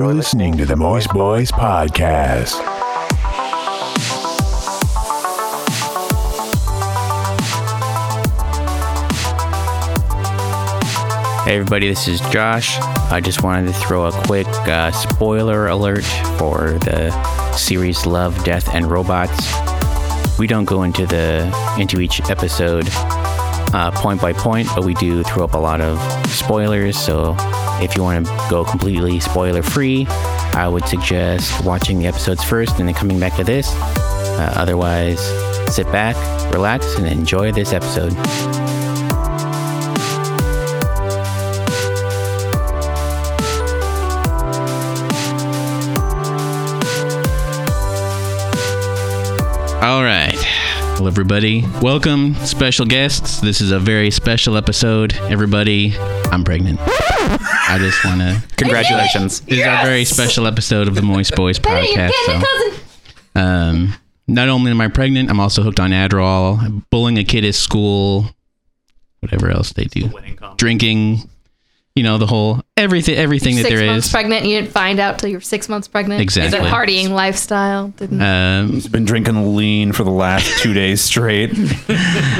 You're listening to the Moist Boys Podcast. Hey everybody, this is Josh. I just wanted to throw a quick uh, spoiler alert for the series Love, Death, and Robots. We don't go into the into each episode uh, point by point, but we do throw up a lot of spoilers. So if you want to go completely spoiler free, I would suggest watching the episodes first and then coming back to this. Uh, otherwise, sit back, relax, and enjoy this episode. All right. Well, everybody, welcome, special guests. This is a very special episode. Everybody, I'm pregnant. I just want to. Congratulations. This is our very special episode of the Moist Boys podcast. So, um, not only am I pregnant, I'm also hooked on Adderall, bullying a kid at school, whatever else they do, drinking, you know, the whole everything, everything that six there months is. pregnant. You didn't find out till you were six months pregnant. Exactly. The partying lifestyle didn't. Um, Been drinking lean for the last two days straight.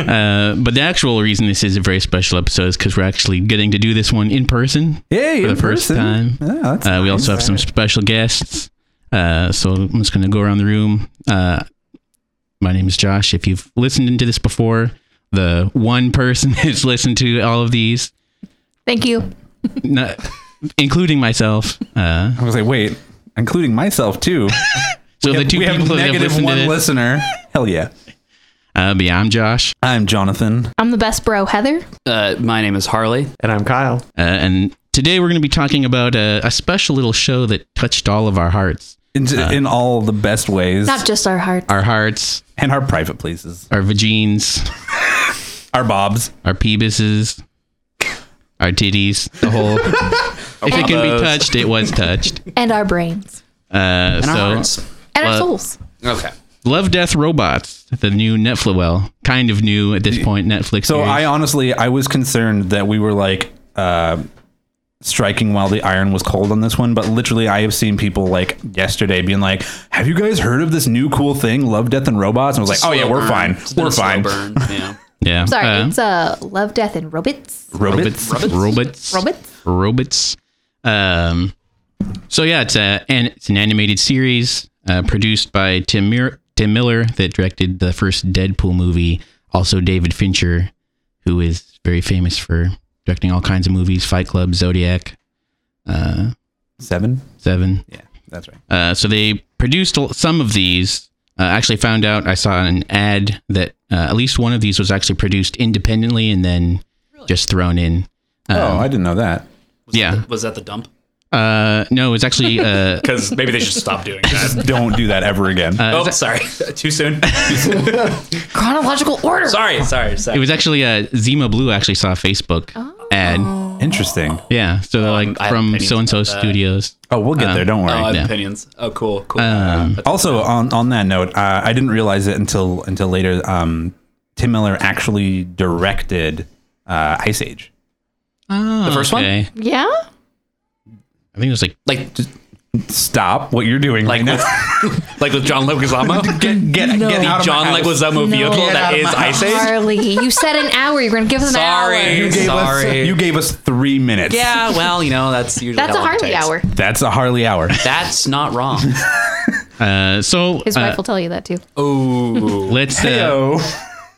Uh, but the actual reason this is a very special episode is because we're actually getting to do this one in person Yay, for the first person. time. Yeah, that's Uh, we nice. also have some special guests. Uh, so I'm just going to go around the room. Uh, my name is Josh. If you've listened into this before, the one person who's listened to all of these, Thank you. not, including myself. Uh, I was like, wait, including myself too. so the two we have people that have negative listened one to this, listener. Hell yeah. uh, but yeah, I'm Josh. I'm Jonathan. I'm the best bro, Heather. Uh, my name is Harley. And I'm Kyle. Uh, and today we're going to be talking about a, a special little show that touched all of our hearts. In, in all the best ways. Not just our hearts. Our hearts, and our private places. our vagines, Our bobs. our peebuses, our titties, the whole. if it can be touched, it was touched. and our brains. Uh, And so, our hearts. And our Well- souls. Okay. Love, Death, Robots, the new Netflix. Well, kind of new at this point. Netflix. So series. I honestly, I was concerned that we were like uh, striking while the iron was cold on this one, but literally, I have seen people like yesterday being like, "Have you guys heard of this new cool thing, Love, Death, and Robots?" And I was like, "Oh yeah, we're burn. fine, It's we're fine." Burn. Yeah. yeah. I'm Sorry, uh, it's uh, Love, Death, and Robots. Robots. robots. Robots? Robots. Um. So yeah, it's a and it's an animated series uh, produced by Tim Mir- Tim Miller that directed the first Deadpool movie. Also David Fincher, who is very famous for directing all kinds of movies: Fight Club, Zodiac, uh, Seven. Seven. Yeah, that's right. Uh, so they produced some of these. Uh, actually, found out I saw an ad that uh, at least one of these was actually produced independently and then just thrown in. oh, Um, I didn't know that. yeah. Was that the dump? Uh, no, it was actually uh, Because maybe they should stop doing that. Don't do that ever again. uh, oh, sorry. Too soon. Chronological order. sorry, sorry, sorry. it was actually uh, Zima Blue actually saw a Facebook ad. Interesting. Yeah, so they're Um, like I have from opinions so and so about that. studios. Oh, we'll get Um, there. Don't Oh, worry. I have yeah. opinions. Oh, cool, cool. Um, Also, on on that note, uh, I didn't realize it until until later. Um, Tim Miller actually directed uh, Ice Age. oh, The first one? okay. Yeah? I think it was like like, Stop what you're doing like right with, now. like with John Leguizamo. Get get, No. get out of John my. Leguizamo vehicle Get out that of Ice Age. Harley, you said an hour. You're going to give us an Sorry. hour. You gave Sorry. us you gave us three minutes. Yeah, well, you know that's usually That's a how long it Harley hour. that's a Harley hour. that's not wrong. uh, so His uh, wife will tell you that too. oh let's uh,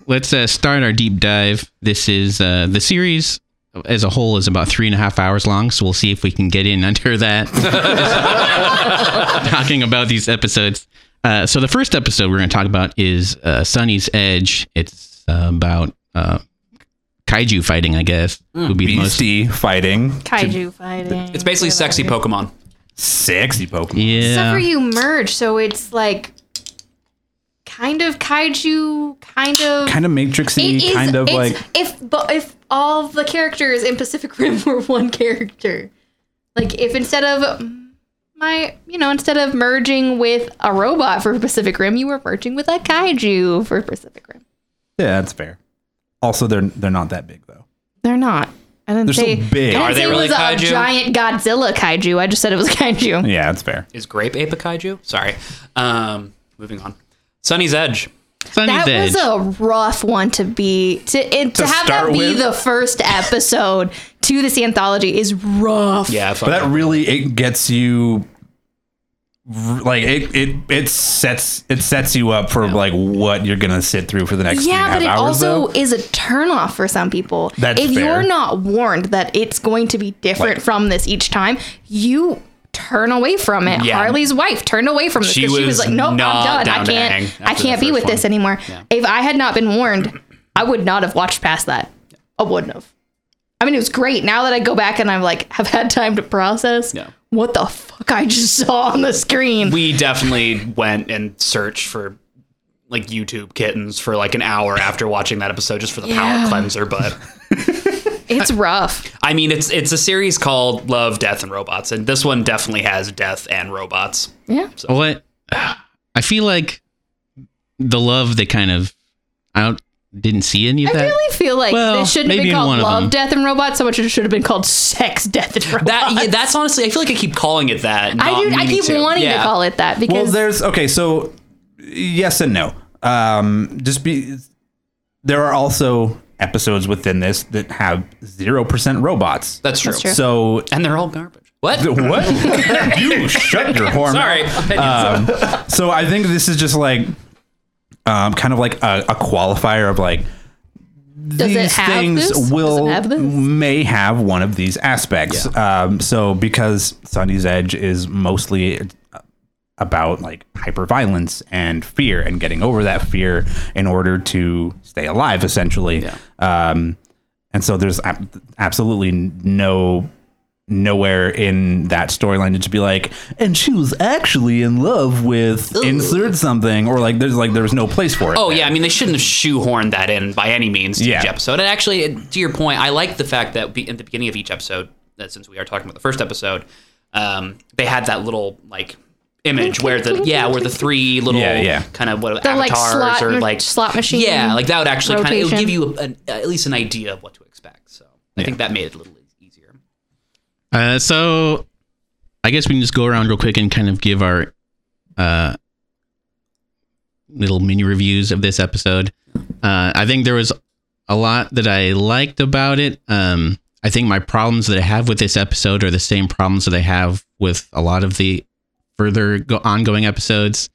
let's uh, start our deep dive. This is uh, the series as a whole is about three and a half hours long, so we'll see if we can get in under that. talking about these episodes. Uh, so the first episode we're going to talk about is uh, Sonnie's Edge. It's uh, about uh, kaiju fighting, I guess. would be the most Beastie fighting Kaiju fighting. It's basically sexy Pokemon. sexy Pokemon. yeah. Except for you merge, so it's like kind of kaiju, kind of. Kind of Matrixy, It is- kind of it's- like if but if all the characters in Pacific Rim were one character, like if instead of my you know instead of merging with a robot for Pacific Rim, you were merging with a kaiju for Pacific Rim. yeah, that's fair. Also, they're they're not that big though. They're not. I didn't They're so say big. I didn't Are they say really it was kaiju? a giant Godzilla kaiju. I just said it was kaiju. Yeah, that's fair. Is grape ape a kaiju? Sorry. Um, moving on. Sonnie's Edge. Sonnie's That Edge. was a rough one to be to it, to, To have that be with? the first episode to this anthology is rough. Yeah, But that really it gets you like it it it sets it sets you up for like what you're gonna sit through for the next three Yeah, but it hours, also though. is a turnoff for some people. That's if fair. you're not warned that it's going to be different Like- from this each time, you turn away from it. Yeah. Harley's wife turned away from this She because she was was like, "Nope, I'm done. I can't. I can't be with this one." anymore." If I had not been warned, I would not have watched past that. I wouldn't have. I mean, it was great. Now that I go back and I'm like, have had time to process Yeah. what the fuck I just saw on the screen. we definitely went and searched for like YouTube kittens for like an hour after watching that episode just for the Yeah. palate cleanser. But it's rough. I mean, it's it's a series called Love, Death, and Robots, and this one definitely has death and robots. Yeah. what I feel like the love they kind of I don't didn't see any of I that. I really feel like Well, this shouldn't have been called Love. Death, and Robots so much as it should have been called Sex, Death, and Robots. That yeah, that's honestly, I feel like I keep calling it that. I do. I keep to. wanting Yeah. to call it that because Well, because there's okay. So yes and no. Um, just be. There are also episodes within this that have zero percent robots. That's true. That's true. So And they're all garbage. What? what? you shut your horn. Sorry. Um, so I think this is just like, um, kind of like a, a qualifier of like. Does it these have things this? Does it will have this? may have one of these aspects. Um, so because Sonnie's Edge is mostly about like hyperviolence and fear and getting over that fear in order to stay alive, essentially. Um, and so there's absolutely no nowhere in that storyline to be like, and she was actually in love with insert something, or like there's like there was no place for it. Oh there. yeah, I mean they shouldn't have shoehorned that in by any means to each Yeah. episode. And actually, to your point, I like the fact that be, in the beginning of each episode, that since we are talking about the first episode, um, they had that little like image where the yeah where the three little Yeah, yeah. kind of what The, like, avatars slot or like slot machine Yeah, like that would actually kind of it would give you an, at least an idea of what to expect. So I think that made it a little easier. Uh, so I guess we can just go around real quick and kind of give our uh, little mini reviews of this episode. Uh, I think there was a lot that I liked about it. Um, I think my problems that I have with this episode are the same problems that I have with a lot of the further go- ongoing episodes.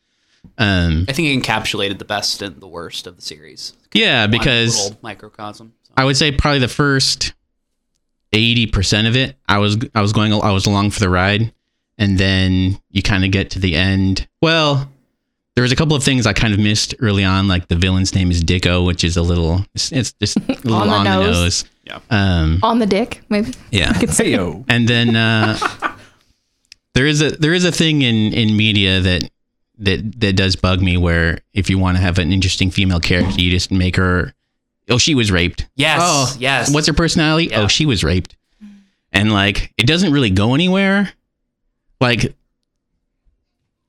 Um, I think it encapsulated the best and the worst of the series. yeah, because microcosm. So. I would say probably the first eighty percent of it, I was I was going I was along for the ride, and then you kind of get to the end. Well, there was a couple of things I kind of missed early on, like the villain's name is Dicko, which is a little it's, it's just a little On on, the the, nose. nose. Yeah. Um. on the dick, maybe. Yeah. Hey yo. And then uh, there is a there is a thing in in media that that that does bug me where if you want to have an interesting female character, you just make her. Oh, she was raped. Yes, Oh, yes. What's her personality? Yeah. Oh, she was raped. And like, it doesn't really go anywhere. Like,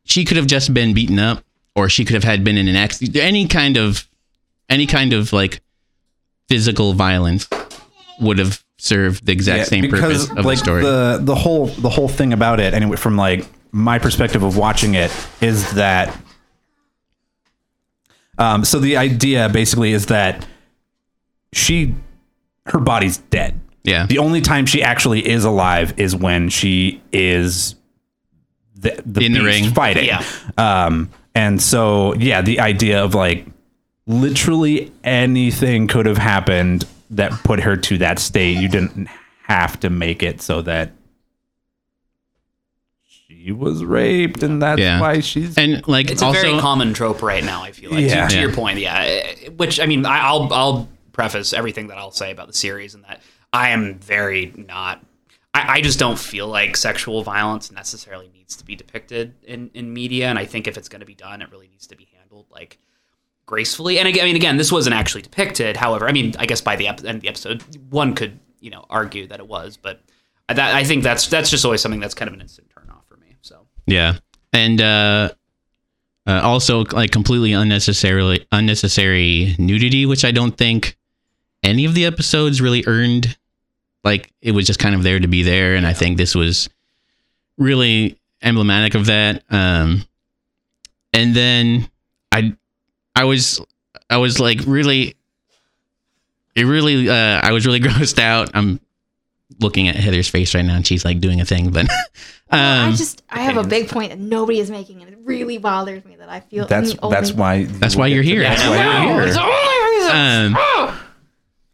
she could have just been beaten up, or she could have had been in an accident. Any kind of, any kind of like physical violence would have served the exact Yeah, same purpose of like the story. the the whole the whole thing about it anyway from like my perspective of watching it is that um so the idea basically is that she her body's dead yeah. the only time she actually is alive is when she is the, the In the beast ring. fighting Yeah. um and so yeah the idea of like literally anything could have happened that put her to that state you didn't have to make it so that she was raped and that's Yeah. why she's and like It's also, a very common trope right now. I feel like Yeah. to, to Yeah. your point, yeah. Which I mean, I, I'll I'll preface everything that I'll say about the series and that I am very not. I, I just don't feel like sexual violence necessarily needs to be depicted in in media, and I think if it's going to be done, it really needs to be handled like gracefully. And again, I mean, again, this wasn't actually depicted. However, I mean, I guess by the ep- end of the episode, one could you know argue that it was, but that I think that's that's just always something that's kind of an instant turn off for me. So Yeah, and uh, uh, also like completely unnecessarily unnecessary nudity, which I don't think any of the episodes really earned like it was just kind of there to be there, and I think this was really emblematic of that. Um, and then I, I was, I was like really, it really, uh, I was really grossed out. I'm looking at Heather's face right now, and she's like doing a thing, but I um, just I have a big point that nobody is making, and it really bothers me that I feel That's only- that's why that's why you're here. That's why you're It's here. the only reason. Um,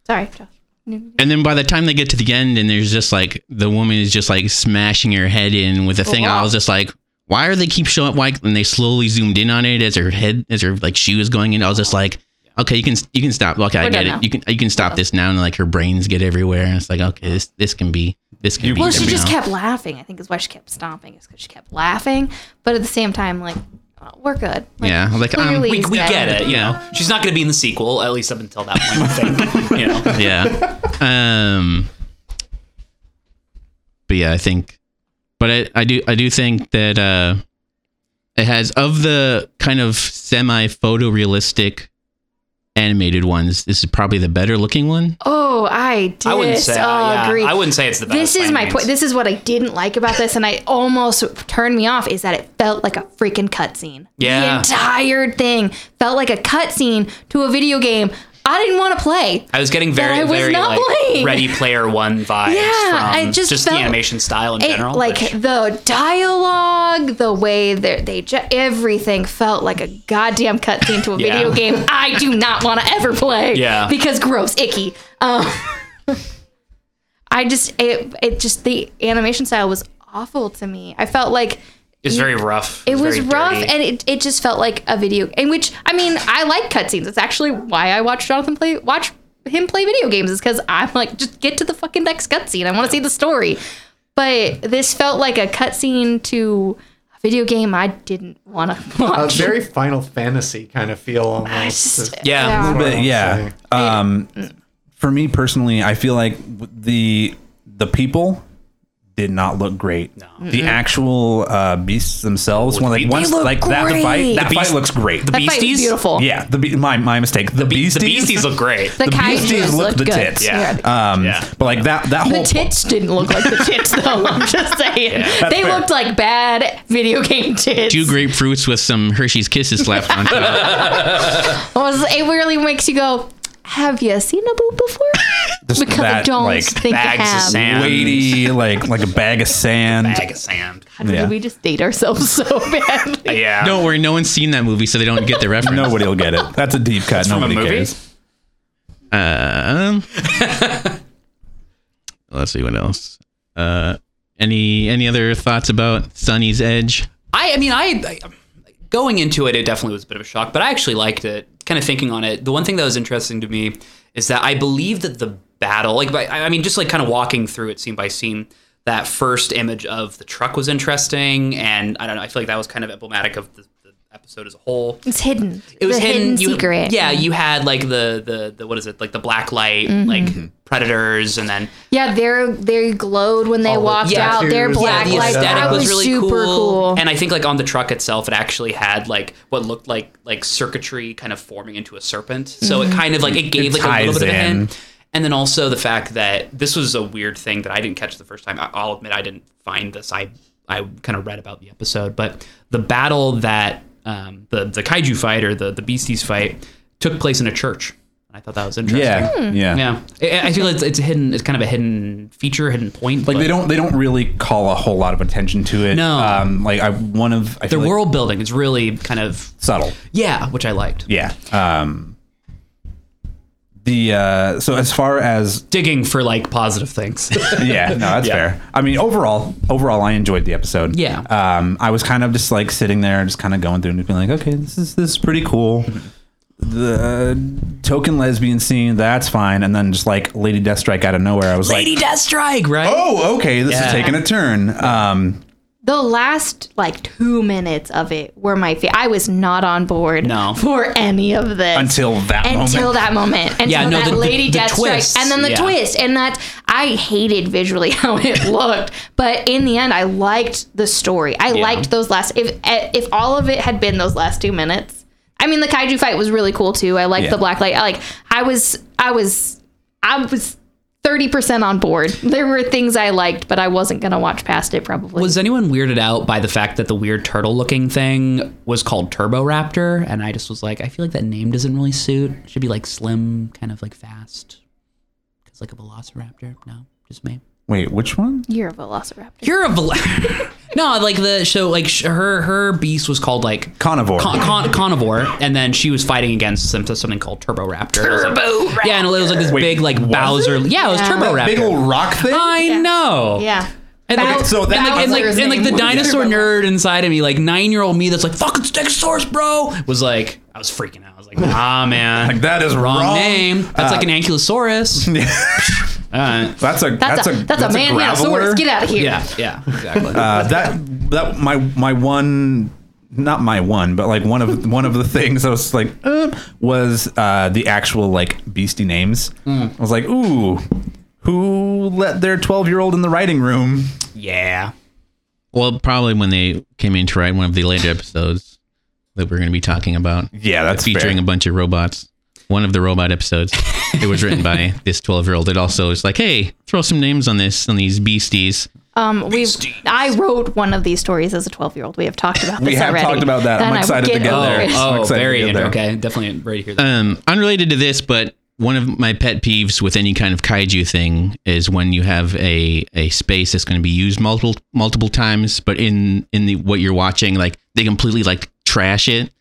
Sorry, Josh. And then by the time they get to the end and there's just like the woman is just like smashing her head in with a thing, I was just like, why are they keep showing why and they slowly zoomed in on it as her head as her like shoe is going in. I was just like, okay, you can you can stop. Okay, I We're get it. now. You can you can stop this now and like her brains get everywhere and it's like, okay, this this can be this can be Well, she there just now. kept laughing. I think is why she kept stomping. Is because she kept laughing, but at the same time, like oh, we're good. Like, Yeah, like, um, We, we dead. get it, you know. She's not going to be in the sequel, at least up until that point. I think, you know. yeah. Um but yeah, I think but I, I do I do think that uh it has of the kind of semi photorealistic animated ones, this is probably the better looking one. Oh, I did. I wouldn't say. uh, yeah, agree. I wouldn't say it's the best. This is my point. This is what I didn't like about this, and I almost turned me off. Is that it felt like a freaking cutscene. Yeah, the entire thing felt like a cutscene to a video game I didn't want to play. I was getting very, I was very not like playing. Ready Player One vibes Yeah, from I just just, the animation style in It- general. like which- the dialogue, the way they they ju- everything felt like a goddamn cutscene to a Yeah. video game. I do not want to ever play. Yeah. because gross, icky. Um, I just it it just the animation style was awful to me. I felt like it's very rough. it was very rough dirty. and it, it just felt like a video in which I mean I like cutscenes. It's actually why I watch Jonathan play watch him play video games is because I'm like just get to the fucking next cutscene. I want to see the story. But this felt like a cutscene to a video game I didn't want to watch. A very Final Fantasy kind of feel almost. just- Yeah. yeah. But Well, yeah, um, for me personally, I feel like the the people did not look great. The actual uh, beasts themselves, when, like once look like that the fight, that The fight beast- looks great. the that fight was Beasties? beautiful. yeah, the be- my my mistake. The, Be- beasties, the beasties look great. The, the beasties kaijus look looked the good. tits. Yeah. Um, Yeah. but like that that whole The whole tits didn't look like the tits though. I'm just saying. they fair. looked like bad video game tits. Two grapefruits with some Hershey's Kisses slapped on top. was it really makes you go, have you seen a boob before? Just Because I that, don't like think bags of have. sand. weighty like like a bag of sand. bag of sand. Yeah. Did we just date ourselves so badly? Yeah. Don't worry, no one's seen that movie, so they don't get the reference. Nobody will get it. That's a deep cut. from a Nobody movie? cares. Um, let's see what else. Uh, any any other thoughts about Sonnie's Edge? I, I mean, I, I going into it, it definitely was a bit of a shock, but I actually liked it. Kind of thinking on it, the one thing that was interesting to me is that I believe that the battle, like, by- I mean, just like kind of walking through it scene by scene, that first image of the truck was interesting, and I don't know, I feel like that was kind of emblematic of the, the episode as a whole. It's hidden. It was the hidden, hidden you, secret. Yeah, you had like the the the what is it like the black light like predators, and then Yeah, they're they glowed when they All the walked Yeah, out. Their tattoos, black yeah, the lights. aesthetic That was, was, really super cool. cool. And I think like on the truck itself, it actually had like what looked like like circuitry kind of forming into a serpent. So Mm-hmm. it kind of like it gave It like a little ties bit of a hint. And then also the fact that this was a weird thing that I didn't catch the first time. I- I'll admit I didn't find this. I I kind of read about the episode, but the battle that um, the the kaiju fight or the the beasties fight took place in a church. I thought that was interesting. Yeah, yeah. Yeah, I I feel it's it's a hidden. It's kind of a hidden feature, hidden point. Like but they don't they don't really call a whole lot of attention to it. No. um, like I one of I Their feel like world building is really kind of subtle. yeah, which I liked. Yeah. Um, the uh, so as far as Digging for like positive things. yeah, no, that's Yeah. fair. I mean, overall, overall, I enjoyed the episode. Yeah. Um, I was kind of just like sitting there, just kind of going through and being like, okay, this is this is pretty cool. The token lesbian scene, that's fine. And then just like Lady Deathstrike out of nowhere, I was Lady like, Lady Deathstrike, right? oh, okay, this Yeah. is taking a turn. Um, the last like two minutes of it were my favorite. I was not on board No. for any of this until that moment. until moment. that moment. Until Yeah, no, that the- the- Lady the Deathstrike, twists, and then the yeah. twist, and that I hated visually how it looked, but in the end, I liked the story. I liked those last. If if all of it had been those last two minutes, I mean, the kaiju fight was really cool too. I liked Yeah. the black light. I like. I was. I was. I was 30% on board. There were things I liked, but I wasn't going to watch past it probably. Was anyone weirded out by the fact that the weird turtle looking thing was called Turbo Raptor? And I just was like, I feel like that name doesn't really suit. It should be like slim, kind of like fast. Because like a velociraptor. No, just me. Wait, which one? You're a velociraptor. You're a vel- no, like the show, like sh- her her beast was called like Khanivore. Con- con- khanivore, and then she was fighting against some, something called Turbo Raptor. Turbo Yeah, and it was like this big like Bowser. Yeah, it was Yeah. Turbo Raptor. big old rock thing. I know. Yeah. And like, Bow- so that- and like, and like, Bowser's and like the name was dinosaur Turbo nerd inside of me, like nine year old me, that's like fucking Stegosaurus, bro, was like, I was freaking out. I was like, ah man, Like, that is wrong, wrong. name. That's Uh, like an Ankylosaurus. Alright. That's a That's, that's, a, that's, a man graveler. Manosaurus. Get out of here. Yeah, yeah, exactly. Uh, that that my my one not my one but like one of one of the things I was like uh, was uh, the actual like beastie names. I was like, ooh, who let their twelve year old in the writing room? yeah. Well, probably when they came in to write one of the later episodes that we're going to be talking about, Yeah, that's featuring fair. a bunch of robots. One of the robot episodes, it was written by this 12 year old. It also is like, hey, throw some names on this, on these beasties. Um, we've I wrote one of these stories as a 12 year old. We have talked about this We have already. talked about that. I'm And I excited to get get there. it. I'm Oh, excited very to get into. there. Okay, definitely ready to hear that. Um, unrelated to this, but one of my pet peeves with any kind of kaiju thing is when you have a, a space that's going to be used multiple multiple times, but in in the what you're watching, like they completely like trash it.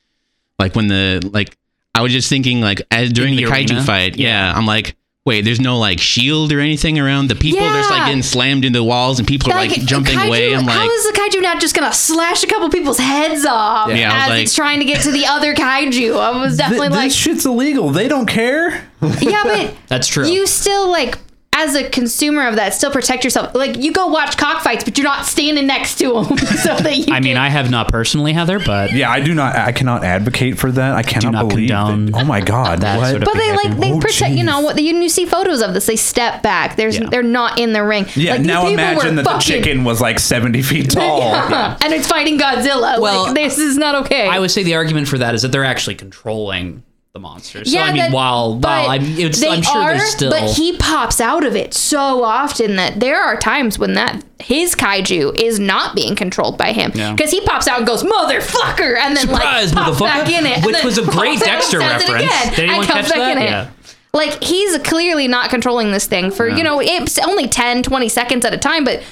Like when the like I was just thinking like as during the the, kaiju arena? fight, yeah. I'm like, wait, there's no like shield or anything around the people. They're just like getting slammed into walls and people are like, jumping kaiju- away. I'm like, how is the kaiju not just gonna slash a couple people's heads off Yeah, I was as like- it's trying to get to the other kaiju? I was Th- definitely this like, shit's illegal. They don't care. yeah, but That's true. you still like as a consumer of that still protect yourself like you go watch cockfights but you're not standing next to them so that you I mean, I have not personally, Heather, but Yeah, I do not. I cannot advocate for that. I cannot not believe. condone That, oh my god! that what? sort of but they like they Oh, protect you know what you, you see photos of this they step back there's Yeah. they're not in the ring yeah, like, now imagine were that the chicken was like seventy feet tall. Yeah. and it's fighting Godzilla Well, like this is not okay I would say the argument for that is that they're actually controlling the monsters. So Yeah, I mean, that- while while I'm, it's, I'm sure are, there's still but he pops out of it so often that there are times when that his kaiju is not being controlled by him Yeah. because he pops out and goes motherfucker and then Surprise, like pops back in it, Which was a great pops out and Dexter reference. Did anyone catch that? Yeah. Like he's clearly not controlling this thing for you know it's only 10, 20 seconds at a time, but.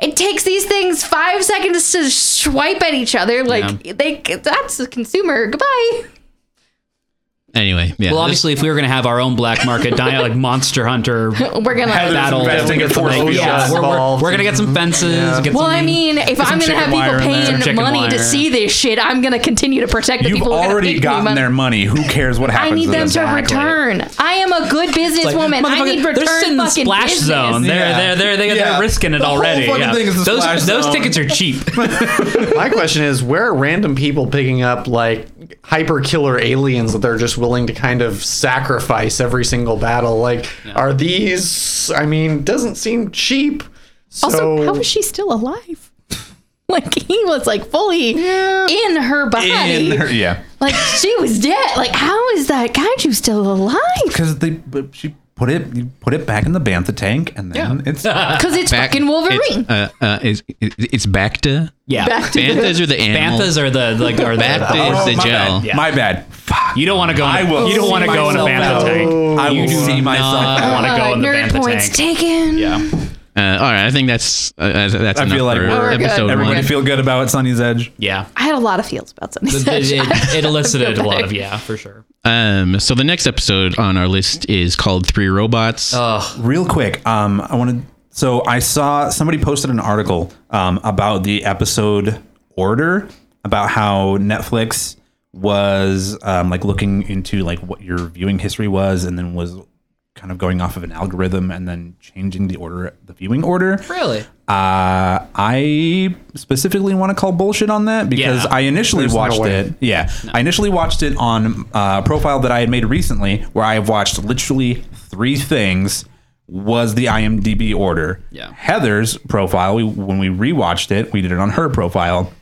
It takes these things five seconds to swipe at each other. Like they, that's the consumer. Goodbye. Anyway, yeah. well, obviously, if we were going to have our own black market dino like Monster Hunter We're gonna. Heather's battle, investing we're gonna- yeah, we're, we're, we're gonna get some fences. Get Well, some, I mean, if I'm gonna have people paying money wire. to see this shit, I'm gonna continue to protect the You've people who are gonna already pay me gotten money. their money. Who cares what happens? I need to them them? to return. I am a good businesswoman. I need return they're sitting in the fucking splash business. zone. They're Yeah. they're they're they're, they're risking it The already. yeah. thing is the those those tickets are cheap. My question is, where are random people picking up like hyper killer aliens that they're just willing to kind of sacrifice every single battle? Like, are these? I mean, doesn't seem cheap. So, Also, how is she still alive? Like he was like fully in her body. In her- yeah, Like she was dead. Like how is that kaiju still alive? because they but she put it you put it back in the bantha tank, and then it's Because it's back- fucking Wolverine. It's, uh, uh, it's, it's back to Yeah, Back to Banthas are the animal. Banthas are the like are the, Bantha is Oh, the my gel. Bad. Yeah. My bad. Fuck. You don't want to go. In I a, will You don't want to see go in a myself bantha out. tank. I will do see myself. not out. want to go in the Uh, nerd bantha points tank. taken. Yeah. Uh, all right, I think that's uh, that's that's I enough feel like for we're- We're good. episode Everybody one. feel good about Sonnie's Edge. Yeah. I had a lot of feels about something. It, it, it elicited a lot of yeah, for sure. Um, so the next episode on our list is called Three Robots. Oh, Real quick, um, I wanted. So I saw somebody posted an article um, about the episode order, about how Netflix was um, like looking into like what your viewing history was, and then was kind of going off of an algorithm and then changing the order, the viewing order. really? Uh, I specifically want to call bullshit on that because Yeah. I initially There's watched way. it. Yeah, I initially watched it on uh, a profile that I had made recently, where I have watched literally three things. Was the IMDb order? Yeah. Heather's profile. We, when we rewatched it, we did it on her profile.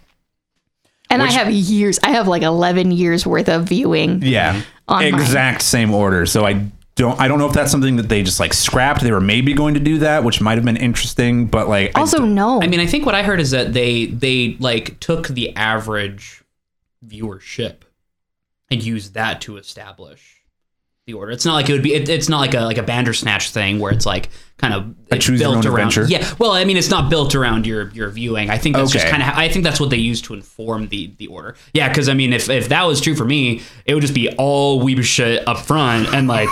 and Which- I have years. I have like 11 years worth of viewing. Yeah, On mine. exact same order. So I don't. I don't know if that's something that they just like scrapped. They were maybe going to do that, which might have been interesting, but like Also, don't- no. I mean, I think what I heard is that they they like took the average viewership and used that to establish the order. It's not like it would be. It, it's not like a like a Bandersnatch thing where it's like kind of A it's choose your built own around. adventure? Yeah. Well, I mean, it's not built around your your viewing. I think that's just kind of. I think that's what they use to inform the the order. Yeah, because I mean, if if that was true for me, it would just be all weeb shit up front and like.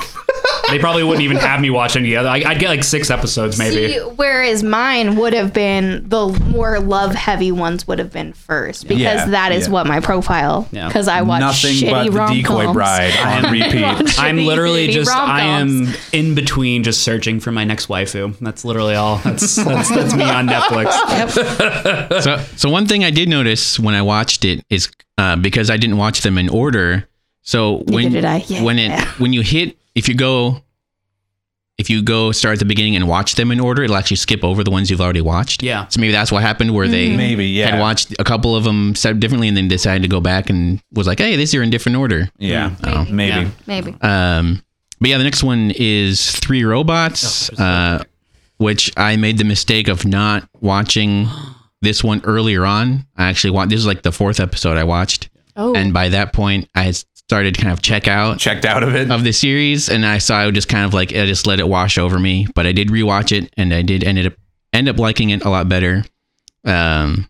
They probably wouldn't even have me watch any other. I, I'd get like six episodes, maybe. See, whereas mine would have been the more love heavy ones would have been first because Yeah, that is yeah. what my profile Yeah. because I watch nothing shitty but the rom-coms. decoy bride on repeat. I'm Shitty, literally shitty just I am in between just searching for my next waifu. That's literally all. That's that's, that's me on Netflix. so, so one thing I did notice when I watched it is uh, because I didn't watch them in order. So when did I. Yeah. when it when you hit if you go if you go start at the beginning and watch them in order, it'll actually skip over the ones you've already watched. Yeah. So maybe that's what happened where they Maybe, yeah. had watched a couple of them set differently and then decided to go back and was like, hey, these are in different order. yeah, Oh. maybe. Yeah. Maybe. Um, but yeah, the next one is Three Robots, Oh, uh, which I made the mistake of not watching this one earlier on. I actually watched, this is like the fourth episode I watched. Oh. And by that point, I had started to kind of check out Checked out of it. of the series and I saw I would just kind of like, I just let it wash over me. But I did rewatch it and I did ended up, end up liking it a lot better. Um,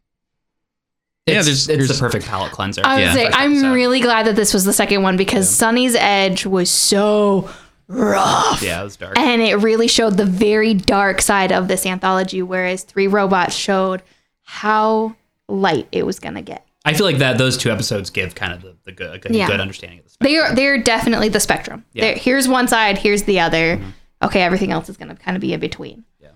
yeah, It's, there's, it's there's the perfect palate cleanser. I would yeah. say I'm episode. really glad that this was the second one because Sonnie's Edge was so rough. yeah, it was dark. And it really showed the very dark side of this anthology, whereas Three Robots showed how light it was gonna get. I feel like that those two episodes give kind of the, the good, a good, Yeah. good understanding of the spectrum. They are they're definitely the spectrum. Yeah. There here's one side, here's the other. Okay, everything else is gonna kind of be in between. Yeah,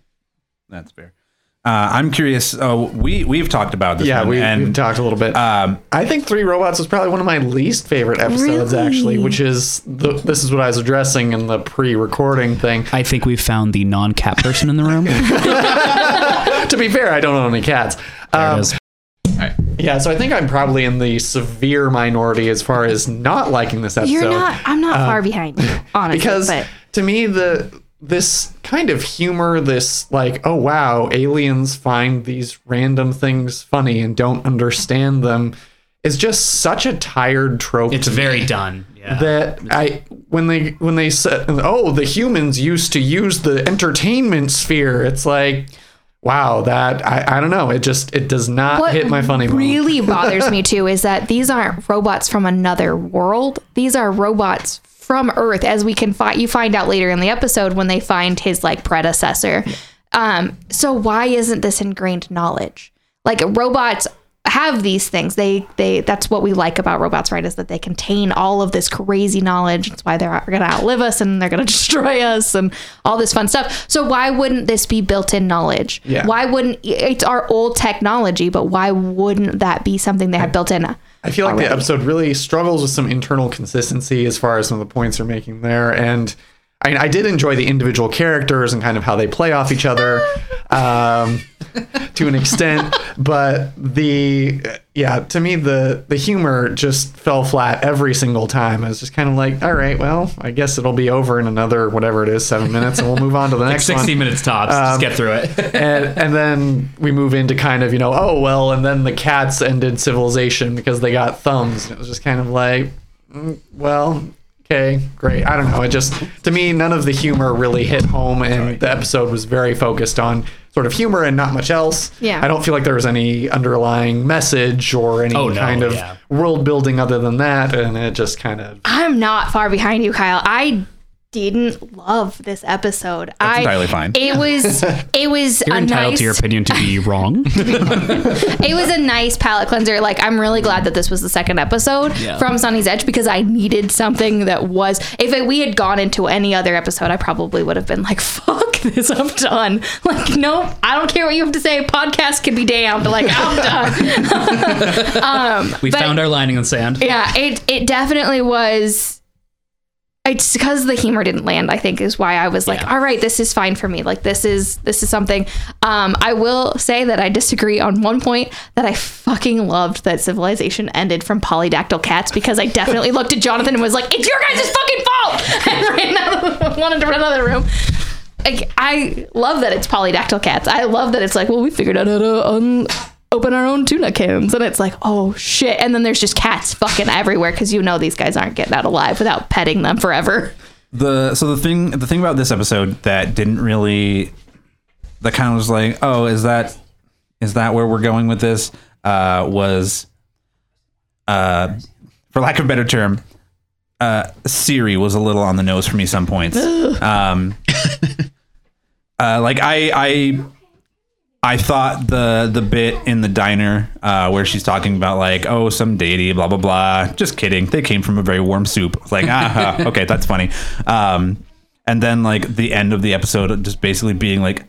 that's fair. Uh, I'm curious. Uh, we we've talked about this. Yeah, one, we, and we've talked a little bit. um, I think Three Robots was probably one of my least favorite episodes, Really? actually, which is the, this is what I was addressing in the pre-recording thing. I think we've found the non-cat person in the room. to be fair, I don't own any cats. There it Um, is. Yeah, so I think I'm probably in the severe minority as far as not liking this episode. You're not I'm not far uh, behind you, honestly. because but to me the this kind of humor this like oh wow aliens find these random things funny and don't understand them is just such a tired trope It's to me very done. Yeah. that i when they when they said oh the humans used to use the entertainment sphere it's like wow that i, I don't know it just it does not what hit my funny bone. What really bothers me too is that these aren't robots from another world. These are robots from Earth, as we can find. You find out later in the episode when they find his like predecessor. Um, so why isn't this ingrained knowledge? Like robots have these things. They they that's what we like about robots, right? Is that they contain all of this crazy knowledge. That's why they're going to outlive us and they're going to destroy us and all this fun stuff. So why wouldn't this be built-in knowledge? Yeah. Why wouldn't it's our old technology, but why wouldn't that be something they had built in? I feel like already. the episode really struggles with some internal consistency as far as some of the points they're making there. And I, I did enjoy the individual characters and kind of how they play off each other um, to an extent. But the, yeah, to me, the, the humor just fell flat every single time. I was just kind of like, all right, well, I guess it'll be over in another, whatever it is, seven minutes, and we'll move on to the like next 60 one minutes tops. just get through it. and, and then we move into kind of you know oh well and then the cats ended civilization because they got thumbs and it was just kind of like mm, well okay great i don't know it just to me none of the humor really hit home and the episode was very focused on sort of humor and not much else Yeah. i don't feel like there was any underlying message or any Oh, no, kind of yeah. world building other than that and it just kind of I'm not far behind you, Kyle. I didn't love this episode. I, entirely fine. It was it was You're a entitled nice to your opinion to be wrong. it was a nice palate cleanser. Like I'm really glad that this was the second episode Yeah. from Sonnie's Edge because I needed something that was. If it, we had gone into any other episode, I probably would have been like, "Fuck this, I'm done." Like, nope, I don't care what you have to say. Podcast can be damned. Like, I'm done. um, We but- found our lining in the sand. yeah, it it definitely was it's because the humor didn't land i think is why i was like Yeah. all right this is fine for me. Like this is this is something. Um i will say that i disagree on one point that i fucking loved that civilization ended from polydactyl cats because i definitely looked at jonathan and was like it's your guys' fucking fault! And ran out of wanted to run out of the room. Like i love that it's polydactyl cats. I love that it's like well we figured out how to un- open our own tuna cans and it's like oh shit. And then there's just cats fucking everywhere because you know these guys aren't getting out alive without petting them forever. The so the thing the thing about this episode that didn't really that kind of was like oh is that is that where we're going with this? Uh was uh for lack of a better term uh siri was a little on the nose for me some points. Um uh like i i I thought the the bit in the diner uh, where she's talking about like oh some deity blah blah blah. Just kidding. They came from a very warm soup. Like ah okay that's funny. Um, and then like the end of the episode just basically being like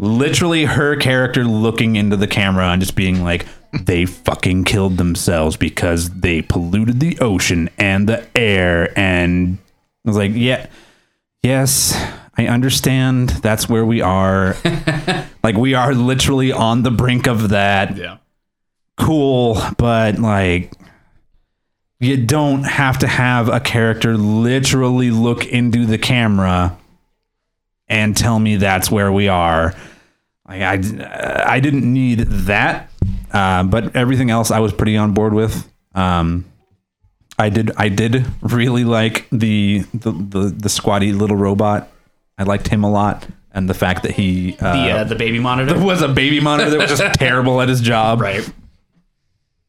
literally her character looking into the camera and just being like they fucking killed themselves because they polluted the ocean and the air. And I was like yeah yes I understand. That's where we are like we are literally on the brink of that Yeah. cool, but like you don't have to have a character literally look into the camera and tell me that's where we are. Like I, I didn't need that, uh, but everything else I was pretty on board with. Um, I did, I did really like the the the, the squatty little robot. I liked him a lot, and the fact that he uh, The uh, the baby monitor. was a baby monitor that was just terrible at his job. right.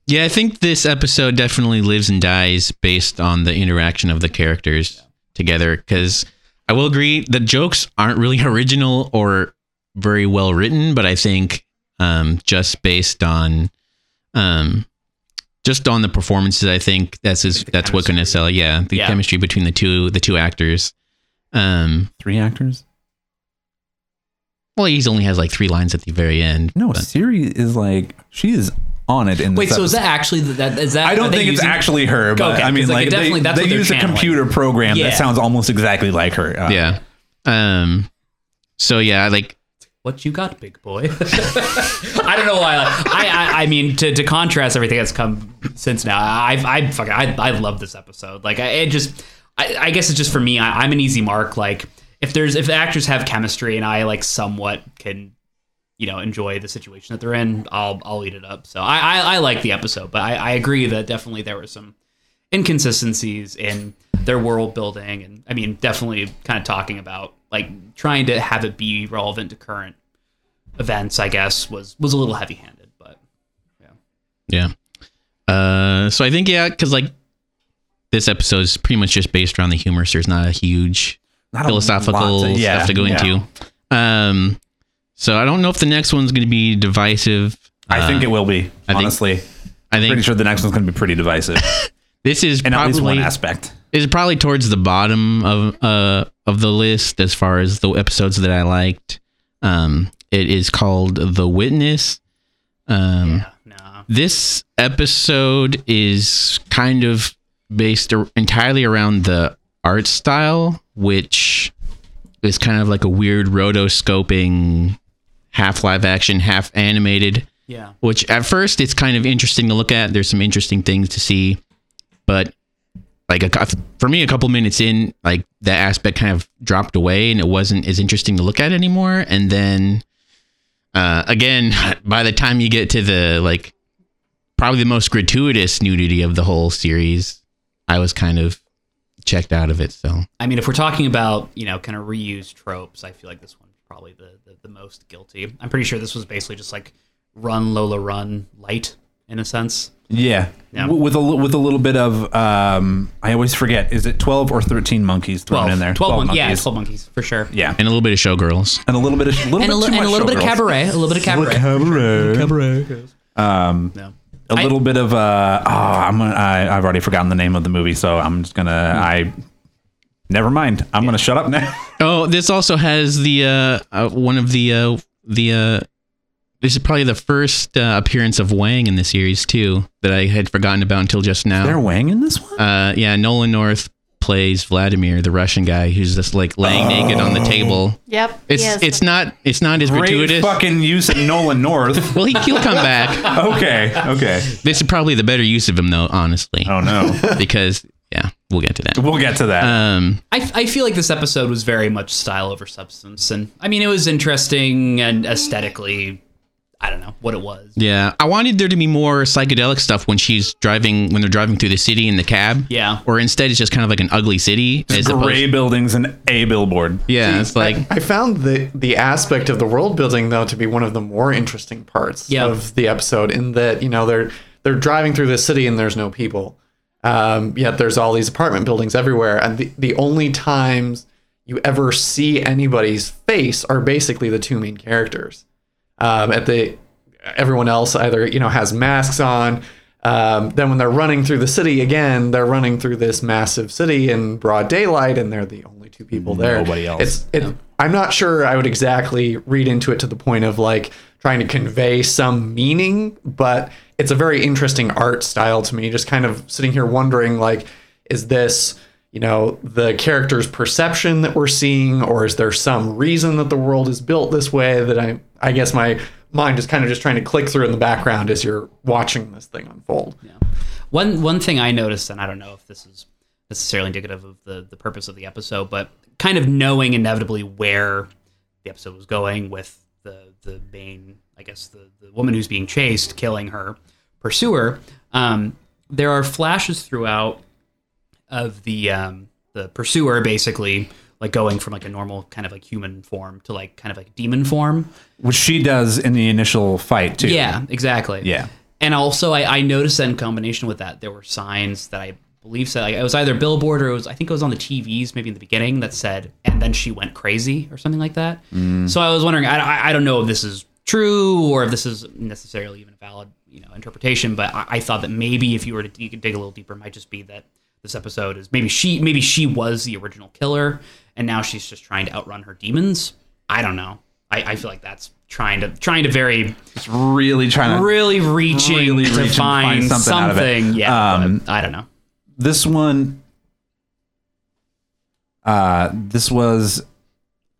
Yeah, I think this episode definitely lives and dies based on the interaction of the characters together. Because I will agree, the jokes aren't really original or very well written, but I think um, just based on um, just on the performances, I think that's his, that's what's going to sell. Yeah, the Yeah. chemistry between the two the two actors. Um, Three actors? Well, he only has like three lines at the very end. No, but- Siri is like she is on it in Wait, this so is that actually that is that? I don't think it's actually her, but Okay, I mean like, like, it definitely- they, that's they what use a computer program Yeah. that sounds almost exactly like her. Uh, yeah. Um. So yeah, like What you got, big boy? I don't know why. I, I, I mean, to, to contrast everything that's come since now, I, I, fucking, I, I love this episode. Like, I, it just, I, I guess it's just for me. I, I'm an easy mark. Like, if there's, if the actors have chemistry and I like somewhat can, you know, enjoy the situation that they're in, I'll, I'll eat it up. So I, I, I like the episode, but I, I agree that definitely there were some inconsistencies in their world building and i mean definitely kind of talking about like trying to have it be relevant to current events i guess was was a little heavy handed but Yeah. Yeah. Uh, so I think yeah, because like this episode is pretty much just based around the humor. So there's not a huge Not philosophical to- yeah, stuff to go yeah. into. Um, so I don't know if the next one's going to be divisive. I think Uh, it will be. I think- honestly, I think pretty sure the next one's going to be pretty divisive this is in at least one aspect. is probably towards the bottom of uh of the list as far as the episodes that I liked. Um, it is called The Witness. Um, no this episode is kind of based entirely around the art style, which is kind of like a weird rotoscoping, half live action, half animated. yeah Which at first it's kind of interesting to look at. There's some interesting things to see, but like a, for me, a couple minutes in, like that aspect kind of dropped away, and it wasn't as interesting to look at anymore. And then uh, again, by the time you get to the like probably the most gratuitous nudity of the whole series, I was kind of checked out of it. So i mean if we're talking about you know kind of reused tropes i feel like this one's probably the, the the most guilty i'm pretty sure this was basically just like run lola run light in a sense Yeah, Yeah. With a with a little bit of um, I always forget. Is it twelve or thirteen monkeys thrown 12 in there? 12, mon- yeah 12 monkeys for sure Yeah, and a little bit of showgirls. and a little bit of little and a, li- too and a much little bit of cabaret a little bit of cabaret Cabaret. Cabaret. Um, no a I- little bit of uh, oh, I'm gonna, I, I've already forgotten the name of the movie, so I'm just gonna I. Never mind. I'm gonna shut up now. Oh, this also has the uh, uh one of the uh the uh this is probably the first uh, appearance of Wang in the series too that I had forgotten about until just now. They're Wang in this one. Uh, yeah, Nolan North plays Vladimir, the Russian guy who's just like laying naked on the table. Yep. It's yes. it's not it's not as Great gratuitous. fucking use of Nolan North. well, he, he'll come back. Okay, okay. This is probably the better use of him, though. Honestly, Oh no, because yeah, we'll get to that. we'll get to that. Um, I, I feel like this episode was very much style over substance, and I mean it was interesting and aesthetically, I don't know what it was. yeah, I wanted there to be more psychedelic stuff when she's driving when they're driving through the city in the cab. Yeah. or instead it's just kind of like an ugly city. as opposed- Gray buildings and a billboard. yeah, it's like I found the the aspect of the world building though to be one of the more interesting parts Yeah. of the episode. In that you know they're they're driving through the city and there's no people, um, yet there's all these apartment buildings everywhere, and the the only times you ever see anybody's face are basically the two main characters. Um, at the everyone else either you know has masks on. Um, then when they're running through the city again, they're running through this massive city in broad daylight, and they're the only two people there. Nobody else. It's it. I'm not sure I would exactly read into it to the point of like trying to convey some meaning, but it's a very interesting art style to me. Just kind of sitting here wondering like, is this you know the character's perception that we're seeing, or is there some reason that the world is built this way that I I guess my mind is kind of just trying to click through in the background as you're watching this thing unfold. Yeah. One one thing I noticed, and I don't know if this is necessarily indicative of the the purpose of the episode, but kind of knowing inevitably where the episode was going with the the main, I guess the the woman who's being chased, killing her pursuer. Um, there are flashes throughout of the um, the pursuer basically like going from like a normal kind of like human form to like kind of like demon form. Which she does in the initial fight too. Yeah, exactly. Yeah. And also, I, I noticed that in combination with that, there were signs that I believe said like, it was either billboard or it was I think it was on the TVs maybe in the beginning that said, and then she went crazy or something like that. So I was wondering, I, I, I don't know if this is true or if this is necessarily even a valid you know interpretation, but I, I thought that maybe if you were to dig, dig a little deeper, it might just be that this episode is maybe she maybe she was the original killer and now she's just trying to outrun her demons. I don't know. I, I feel like that's trying to trying to very It's really trying to. really reaching really to reaching find, find something something. out of it. Yeah, Um, I don't know. This one. Uh, this was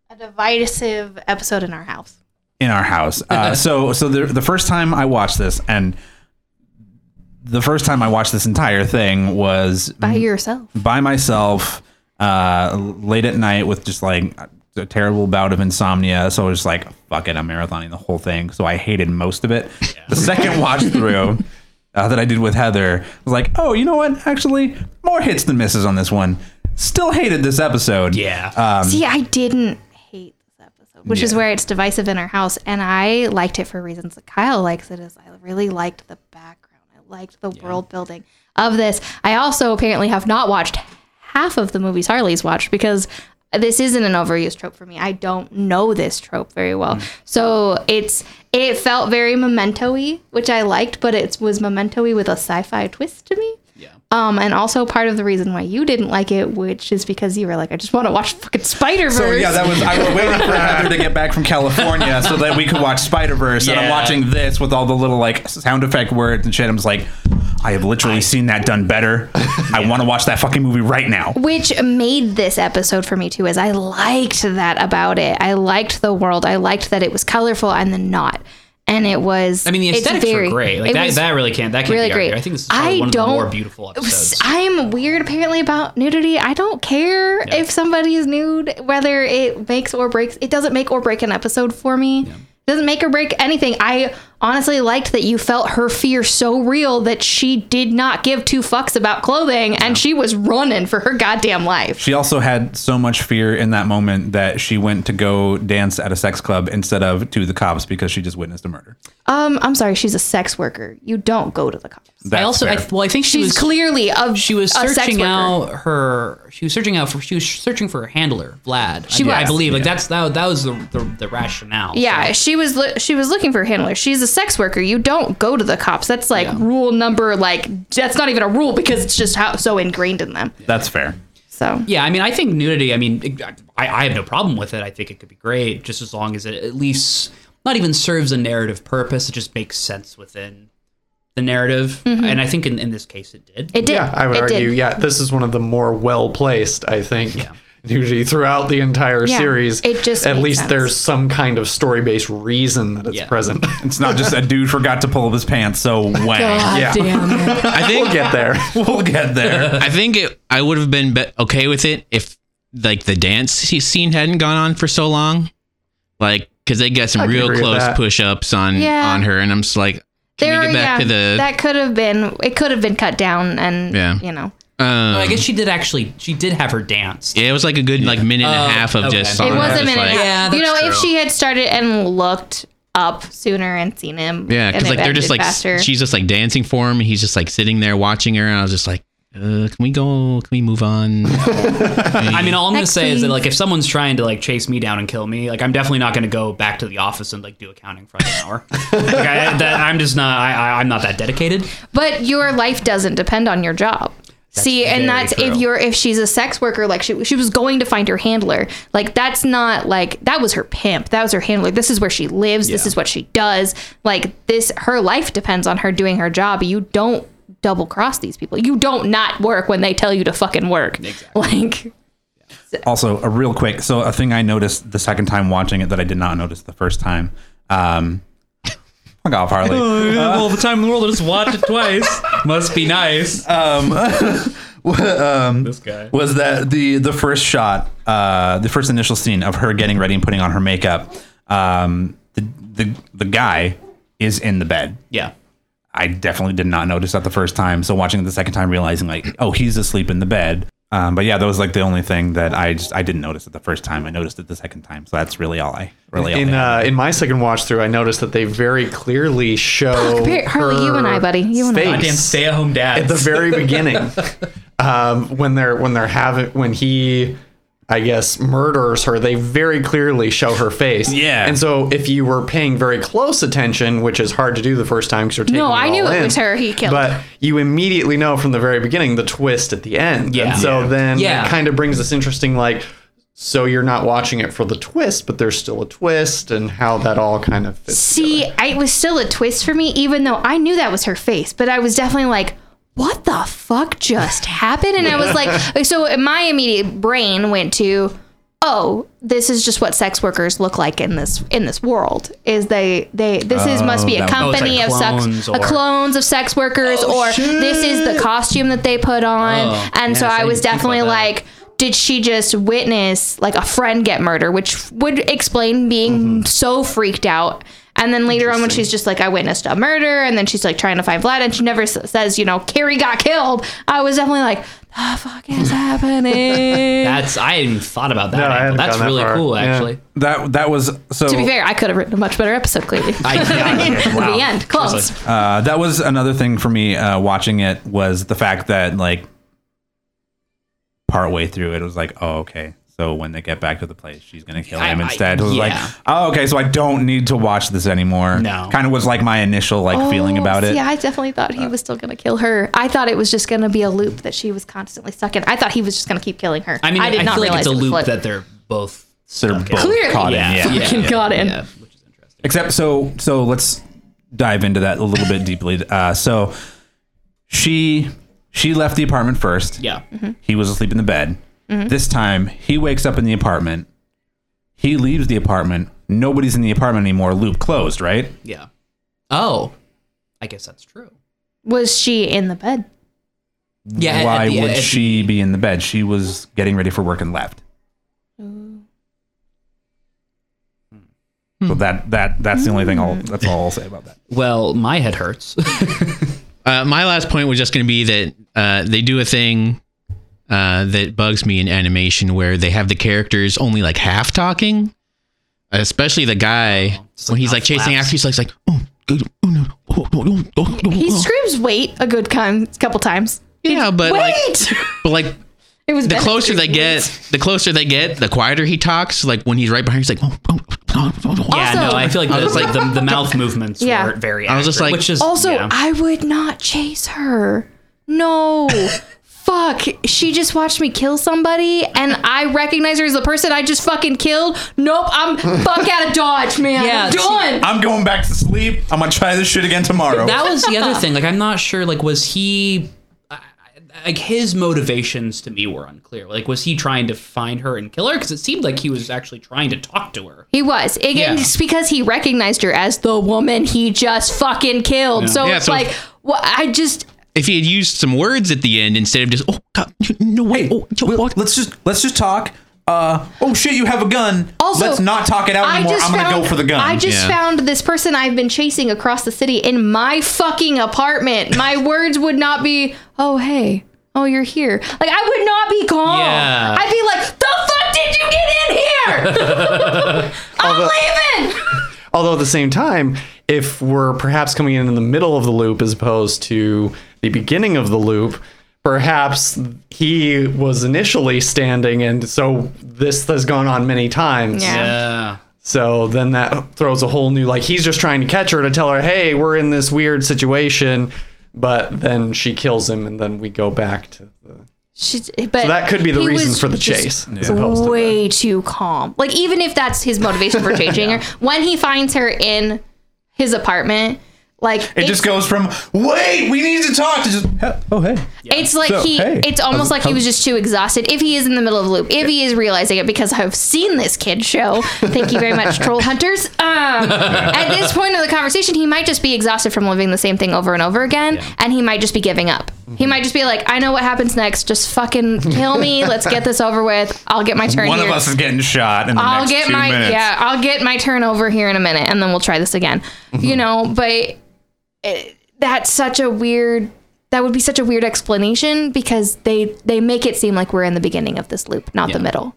a divisive episode in our house. in our house. Uh, so so the the first time I watched this and the first time I watched this entire thing was By yourself. by myself uh, late at night with just like a terrible bout of insomnia. So I was just like, fuck it, I'm marathoning the whole thing. So I hated most of it. The second watch through uh, that I did with Heather was like, oh, you know what? Actually, more hits than misses on this one. Still hated this episode. Yeah. Um, See, I didn't hate this episode, which is where it's divisive in our house, and I liked it for reasons that Kyle likes it. Is I really liked the background, I liked the world building of this. I also apparently have not watched half of the movies Harley's watched because this isn't an overused trope for me. I don't know this trope very well, mm. so it's it felt very memento-y, which I liked, but it was memento-y with a sci-fi twist to me. Yeah. Um, and also part of the reason why you didn't like it, which is because you were like, I just want to watch fucking Spider Verse. So yeah, that was I was waiting for Heather to get back from California so that we could watch Spider Verse, and I'm watching this with all the little like sound effect words and shit. I'm just like, I have literally seen that done better. I want to watch that fucking movie right now. which made this episode for me too is I liked that about it. I liked the world. I liked that it was colorful and then not. And it was I mean, the aesthetics very- were great. Like that, that really can't. That can't really be great. argued. I think this is I one of the don't- more beautiful episodes. I'm weird apparently about nudity. I don't care if somebody is nude, whether it makes or breaks. It doesn't make or break an episode for me. It doesn't make or break anything. I honestly liked that you felt her fear so real that she did not give two fucks about clothing and she was running for her goddamn life. She also had so much fear in that moment that she went to go dance at a sex club instead of to the cops because she just witnessed a murder. Um, I'm sorry, she's a sex worker. You don't go to the cops. That's I also, I, well, I think she She's was clearly a she was searching out her. She was searching out for. She was searching for her handler, Vlad. She I, I was. believe like that's that. That was the the, the rationale. Yeah, So- she was lo- she was looking for a handler. She's a sex worker. You don't go to the cops. That's like Yeah. rule number like that's not even a rule because it's just how so ingrained in them. That's fair. So Yeah, I mean, I think nudity. I mean, it- I, I have no problem with it. I think it could be great, just as long as it at least not even serves a narrative purpose. It just makes sense within the narrative, mm-hmm. and I think in, in this case it did. It did. Yeah, I would it argue. Did. Yeah, this is one of the more well placed. I think. Yeah. Usually throughout the entire Yeah, series, it just at least sense. there's some kind of story based reason that it's Yeah. present. It's not just a dude forgot to pull up his pants, so wang. God Yeah. damn it. I think we'll get there. We'll get there. I think it, I would have been be- okay with it if like the dance scene hadn't gone on for so long, like because they get some I can real close push-ups on Yeah. on her, and I'm just like, can There, we get back yeah, to the? that could have been. It could have been cut down, and Yeah. you know, um, I guess she did actually. She did have her dance. yeah, it was like a good like minute and Oh, a half of okay. just. It it was a minute. like- Yeah, half. you know, that's if she had started and looked up sooner and seen him, Yeah, because like they're just like faster. she's just like dancing for him. and He's just like sitting there watching her, and I was just like, uh, "Can we go? Can we move on?" I mean, all I'm gonna Next, say is that like if someone's trying to like chase me down and kill me, like I'm definitely not gonna go back to the office and like do accounting for like an hour. like, I, that, I'm just not. I, I, I'm not that dedicated. But your life doesn't depend on your job. See, and very that's if you're if she's a sex worker, like she she was going to find her handler. Like that's not like that was her pimp. That was her handler. This is where she lives. This is what she does. Like this, her life depends on her doing her job. You don't double cross these people. You don't not work when they tell you to fucking work. Like also, a real quick. So, a thing I noticed the second time watching it that I did not notice the first time. Um, fuck off, Harley. All the time in the world to just watch it twice must be nice. um this guy. was that the the first shot, uh, the first initial scene of her getting ready and putting on her makeup. Um, the the the guy is in the bed. Yeah. I definitely did not notice that the first time. So watching it the second time, realizing like, oh, he's asleep in the bed. Um, but yeah, that was like the only thing that I just I didn't notice it the first time. I noticed it the second time. So that's really all I really all In I uh, in my second watch through, I noticed that they very clearly show Fuck, Harley, you and I, buddy. You and I. Goddamn stay-at-home dad. at the very beginning, um, when they're when they're having when he, I guess, murders her. They very clearly show her face. Yeah. and so if you were paying very close attention, which is hard to do the first time because you're taking No, it I knew all it was her he killed. but you immediately know from the very beginning the twist at the end. Yeah. and so Yeah. then Yeah. it kind of brings this interesting like. So you're not watching it for the twist, but there's still a twist, and how that all kind of fits. See, I, it was still a twist for me, even though I knew that was her face. But I was definitely like, "What the fuck just happened?" And I was like, so my immediate brain went to, "Oh, this is just what sex workers look like in this in this world. Is they they this is must be a that- Oh, it's company like of clones sex or- a clones of sex workers, or this is the costume that they put on." Oh, and so yes, I I was didn't think definitely about that. like did she just witness like a friend get murdered, which would explain being Mm-hmm. so freaked out? And then later on, when she's just like, I witnessed a murder, and then she's like trying to find Vlad, and she never s- says, you know, Carrie got killed. I was definitely like, the fuck is happening? That's I hadn't even thought about that. No, I angle. hadn't That's gone that really far. cool, Yeah. actually. that that was so. to be fair, I could have written a much better episode, clearly. I, yeah, wow. the end. Close. Uh, that was another thing for me uh, watching it was the fact that like part way through it, it was like, oh okay. So when they get back to the place, she's gonna kill him I- instead. it was like, oh okay, so I don't need to watch this anymore. No. kind of was like my initial like feeling about it. Yeah, I definitely thought he was still going to kill her. I thought it was just going to be a loop that she was constantly stuck in. I thought he was just going to keep killing her. I mean, I, did not feel like realize it's a it was loop flipped. that they're both They're stuck in. both Clearly, caught in. Yeah, Yeah. Fucking got in. Yeah, which is interesting. Except so so let's dive into that a little bit deeply. Uh, so she she left the apartment first. Yeah. He was asleep in the bed. This time he wakes up in the apartment. He leaves the apartment. Nobody's in the apartment anymore. Loop closed, right? Yeah. Oh, I guess that's true. Was she in the bed? Yeah. at- at Why the- would at the- she be in the bed? She was getting ready for work and left. So that that that's the only thing I'll that's all I'll say about that. Well, my head hurts. Uh, my last point was just going to be that uh, they do a thing uh, that bugs me in animation where they have the characters only like half talking, especially the guy just when like he's like mouth chasing flaps. after. He's like, like oh, good, oh, no, oh, no, no, oh, He oh." screams "wait" a good time, couple times. yeah, but like, but like it was the closer they screaming, get, "Wait." the closer they get, the quieter he talks. Like when he's right behind, he's like, oh, oh, oh, oh, oh. yeah, Also- no, I feel like, I the, was like the, the mouth movements Yeah. were very. I was just accurate, like- which is Also, yeah. I would not chase her. No. fuck, she just watched me kill somebody and I recognize her as the person I just fucking killed. Nope, I'm fuck out of Dodge, man. Yeah, I'm done. I'm going back to sleep. I'm gonna try this shit again tomorrow. that was the other thing. Like, I'm not sure. Like, was he? I- I- Like his motivations to me were unclear. Like, was he trying to find her and kill her? Because it seemed like he was actually trying to talk to her. He was. Again, Yeah. it's because he recognized her as the woman he just fucking killed. So Yeah, it's so- like, well, I just. If he had used some words at the end instead of just oh god no way oh, yo, Well, what? let's just let's just talk. Uh, oh shit, you have a gun. Also, let's not talk it out I anymore. just I'm gonna found, go for the gun. I just Yeah. found this person I've been chasing across the city in my fucking apartment. My words would not be, oh, hey, oh, you're here. Like, I would not be calm. Yeah. I'd be like, the fuck did you get in here? I'm leaving. Although at the same time, if we're perhaps coming in in the middle of the loop as opposed to the beginning of the loop, perhaps he was initially standing, and so this has gone on many times. Yeah. Yeah. So then that throws a whole new like he's just trying to catch her to tell her, hey, we're in this weird situation, but then she kills him, and then we go back to the. She's, but So that could be the he reason for the chase, as opposed to way too calm. Like even if that's his motivation for changing her, when he finds her in his apartment, like it just goes from wait, we need to talk to just oh hey. It's like So, he. hey, it's almost how's- like he was just too exhausted. If he is in the middle of the loop, if he is realizing it, because I've seen this kid show. Thank you very much, Trollhunters. Um, at this point of the conversation, he might just be exhausted from living the same thing over and over again, and he might just be giving up. Mm-hmm. He might just be like, "I know what happens next. Just fucking kill me. Let's get this over with. I'll get my turn One here. of us is getting shot in the I'll next get two my minutes. yeah. I'll get my turn over here in a minute, and then we'll try this again. Mm-hmm. You know, but it, that's such a weird. That would be such a weird explanation because they they make it seem like we're in the beginning of this loop, not the middle.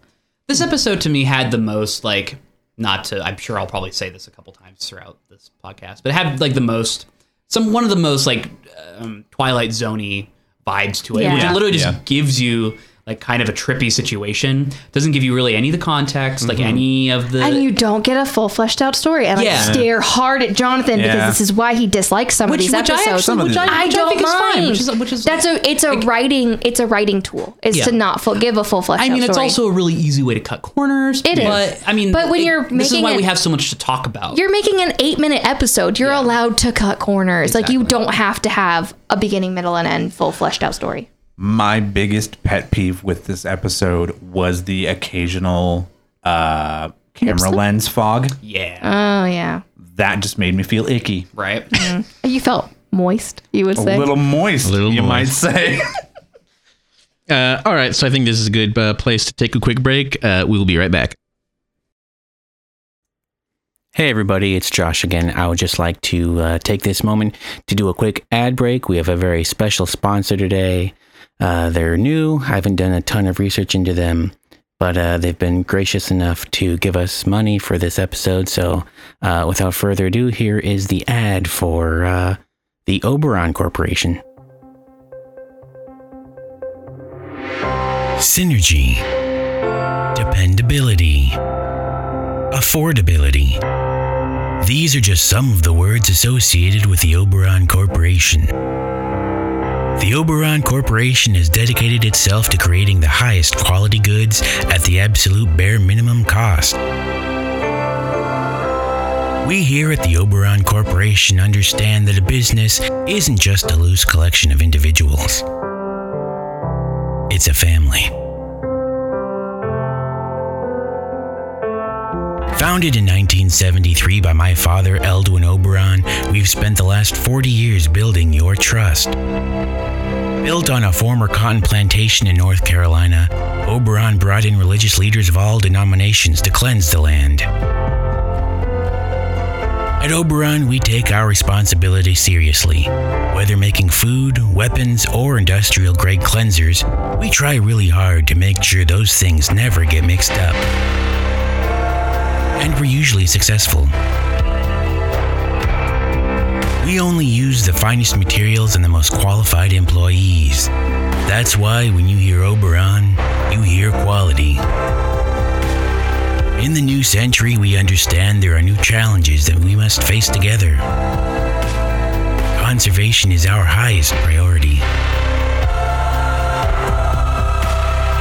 This episode to me had the most like not to I'm sure I'll probably say this a couple times throughout this podcast, but it had like the most some one of the most like um, Twilight Zoney vibes to it. Which Yeah. it literally just Yeah. gives you like kind of a trippy situation. Doesn't give you really any of the context, like mm-hmm. any of the And you don't get a full fleshed out story. And Yeah. I stare hard at Jonathan Yeah. because this is why he dislikes some which, of these which I actually Some of which these- I, I don't think is mind. fine. Which is which is That's a it's a writing it's a writing tool. Is Yeah. to not full, give a full fleshed story. I mean, out it's story. also a really easy way to cut corners. It is. but I mean, But when it- you're this is making why we have so much to talk about. you're making an eight minute episode. You're allowed to cut corners. Like you don't have to have a beginning, middle, and end full fleshed out story. My biggest pet peeve with this episode was the occasional uh, camera slip? lens fog. yeah, Oh yeah, That just made me feel icky. right. you felt moist. You would say. A say. little moist, A little you might say. Uh, all right, so I think this is a good uh, place to take a quick break. Uh, we will be right back. Hey everybody, it's Josh again. I would just like to uh, take this moment to do a quick ad break. We have a very special sponsor today. Uh, they're new. I haven't done a ton of research into them, but uh, they've been gracious enough to give us money for this episode. So, uh, without further ado, here is the ad for uh, the Oberon Corporation. Synergy, dependability, affordability. These are just some of the words associated with the Oberon Corporation. The Oberon Corporation has dedicated itself to creating the highest quality goods at the absolute bare minimum cost. We here at the Oberon Corporation understand that a business isn't just a loose collection of individuals. It's a family. Founded in 1973 by my father, Eldwin Oberon, we've spent the last 40 years building your trust. Built on a former cotton plantation in North Carolina, Oberon brought in religious leaders of all denominations to cleanse the land. At Oberon, we take our responsibility seriously. Whether making food, weapons, or industrial grade cleansers, we try really hard to make sure those things never get mixed up. And we're usually successful. We only use the finest materials and the most qualified employees. That's why when you hear Oberon, you hear quality. In the new century, we understand there are new challenges that we must face together. Conservation is our highest priority.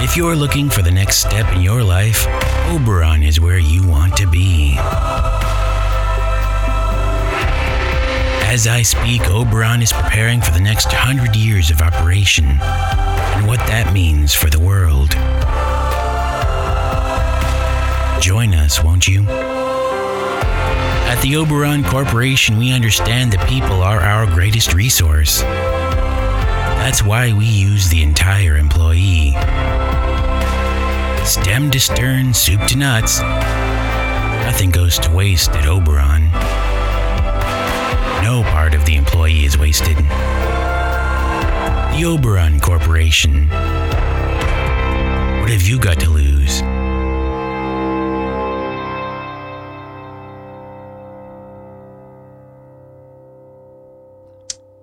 If you're looking for the next step in your life, Oberon is where you want to be. As I speak, Oberon is preparing for the next hundred years of operation and what that means for the world. Join us, won't you? At the Oberon Corporation, we understand that people are our greatest resource. That's why we use the entire employee. Stem to stern, soup to nuts. Nothing goes to waste at Oberon. No part of the employee is wasted. The Oberon Corporation. What have you got to lose?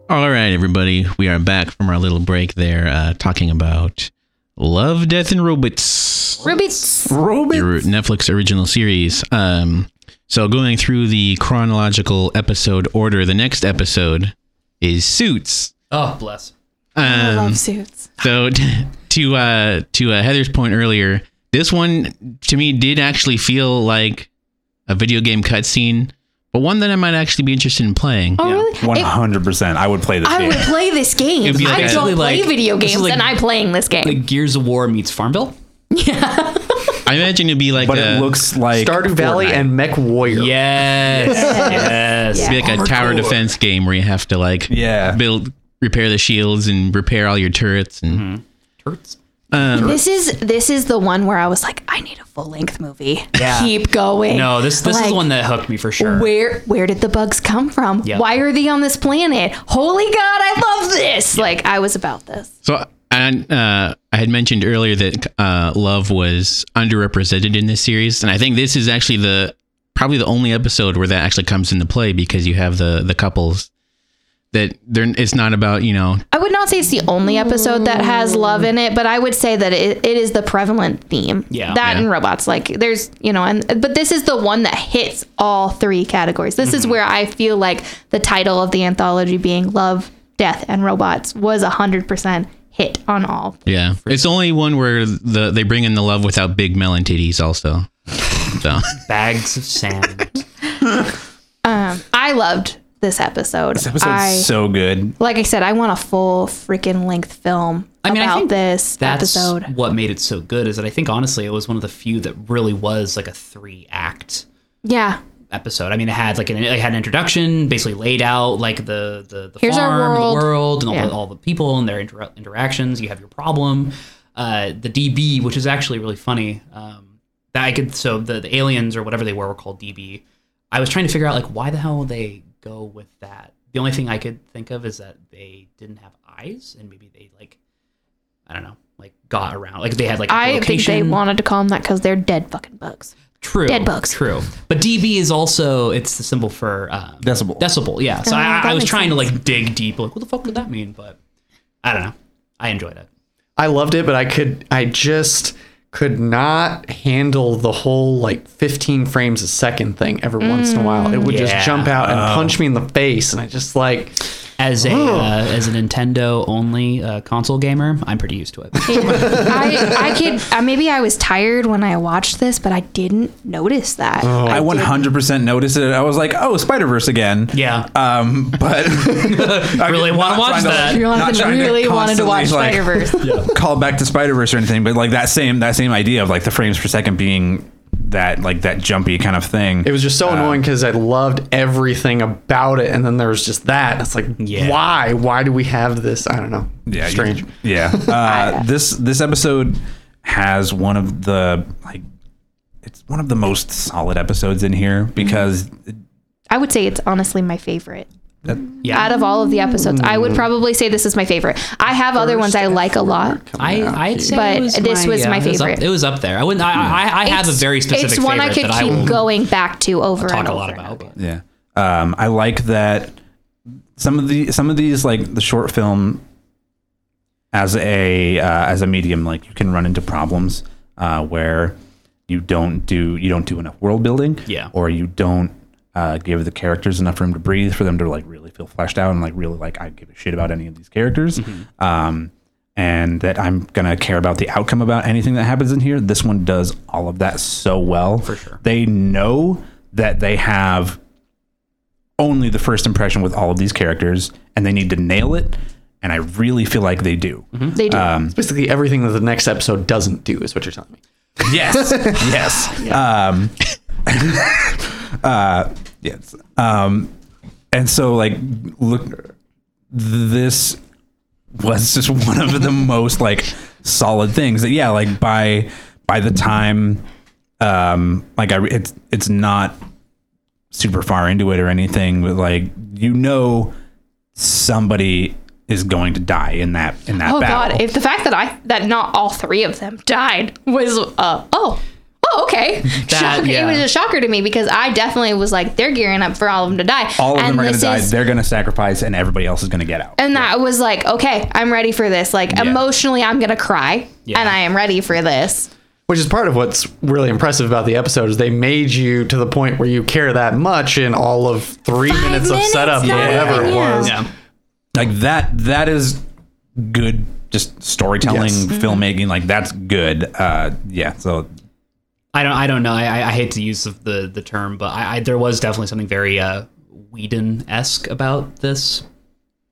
All right, everybody. We are back from our little break there, uh, talking about Love, Death, and Robots. Rubies. Your Netflix original series. Um, so going through the chronological episode order, the next episode is Suits. Oh, bless. I Um, love suits. so t- to uh, to uh, Heather's point earlier, this one to me did actually feel like a video game cutscene, but one that I might actually be interested in playing. Oh, really? Hundred percent. I would play this game. I game. would play this game. It'd like I a- don't play like- video games, like- and I'm playing this game. Like Gears of War meets Farmville. I imagine it'd be like but a, it looks like Stardew Valley Fortnite. and MechWarrior. Yes. yes. Yeah. be like a tower defense game where you have to like Yeah. build repair the shields and repair all your turrets and Turts. um, This is this is the one where I was like, I need a full length movie. Yeah. Keep going. No, this this is the one that hooked me for sure. Where where did the bugs come from? Yeah. Why are they on this planet? Holy God, I love this! Like I was about this. So and uh, I had mentioned earlier that uh, love was underrepresented in this series, and I think this is actually the probably the only episode where that actually comes into play because you have the the couples that they're it's not about you know I would not say it's the only episode that has love in it, but I would say that it, it is the prevalent theme. Yeah. That Yeah. and robots. Like there's you know, and but this is the one that hits all three categories. This is where I feel like the title of the anthology being Love, Death, and Robots was a hundred percent hit on all. yeah it's the only one where the they bring in the love without big melon titties also so Bags of sand. Um, I loved this episode. This episode's I, so good. like I said, I want a full freaking length film I mean, about think this That's episode. what made it so good. Is that I think honestly it was one of the few that really was like a three act Yeah. Episode. I mean, it had like an it had an introduction, basically laid out like the the, the Here's our farm, world. the world, and all, Yeah. the, all the people and their inter- interactions. You have your problem, uh, the DB, which is actually really funny. Um, that I could so the, the aliens or whatever they were were called DB. I was trying to figure out like why the hell they go with that. The only thing I could think of is that they didn't have eyes, and maybe they like I don't know, like got around, like they had like a I think they wanted to call them that because they're dead fucking bugs. True. Dead bugs. True. But dB is also it's the symbol for um, Decibel. Decibel. Yeah. So Oh, I, I was makes trying to like dig deep, like what the fuck would that mean? But I don't know. I enjoyed it. I loved it, but I could I just could not handle the whole like 15 frames a second thing every once in a while. It would Yeah. just jump out and punch me in the face, and I just like As a uh, as a Nintendo only uh, console gamer, I'm pretty used to it. I, I could uh, maybe I was tired when I watched this, but I didn't notice that. I 100% noticed it. I was like, oh, Spider Verse again. Yeah. Um, but I Really wanna watch that. Jonathan not trying really wanted to watch constantly, like, Spider Verse. call back to Spider Verse or anything, but like that same that same idea of like the frames per second being that like that jumpy kind of thing. it was just so annoying because I loved everything about it, and then there was just that. It's like, Yeah. why? Why do we have this? I don't know. yeah, strange. you- yeah. Uh, this this episode has one of the like it's one of the most solid episodes in here because I would say it's honestly my favorite. Yeah. Out of all of the episodes, I would probably say this is my favorite. I have other ones I like a lot. I I'd say But it was this my, was yeah, my it was up- favorite. It was up there. I wouldn't. I I, I have a It's- very specific It's one I favorite could that keep I going back to over and over. talk and a over lot about. But Yeah. Um, I like that some of the some of these like the short film as a uh, as a medium like you can run into problems uh, where you don't do you don't do enough world building Yeah. or you don't uh, give the characters enough room to breathe for them to like really feel fleshed out and like really like I give a shit about any of these characters. Um, and that I'm gonna care about the outcome about anything that happens in here. This one does all of that so well. For sure. They know that they have only the first impression with all of these characters, and they need to nail it. And I really feel like they do. They do. Um, Basically, everything that the next episode doesn't do is what you're telling me. Yes. yes. Um, uh, yes. Um, and so, like, look, this was just one of the most like solid things that, yeah, like by by the time, um, like I, it's it's not super far into it or anything, but like you know, somebody is going to die in that in that oh battle. god! If the fact that I that not all three of them died was uh oh. Oh, okay. shocker. yeah. It was a shocker to me because I definitely was like, they're gearing up for all of them to die. all of and them are going to this die. is- They're going to sacrifice, and everybody else is going to get out. And that was like, okay, I'm ready for this. Like emotionally, I'm gonna cry, and I am ready for this. Which is part of what's really impressive about the episode is they made you to the point where you care that much in all of three Five minutes, of setup not or whatever even, it was. Yeah. like that that is good just storytelling Yes. filmmaking like that's good uh yeah so I don't. I don't know. I, I- I hate to use the the, the term, but I, I there was definitely something very uh, Whedon esque about this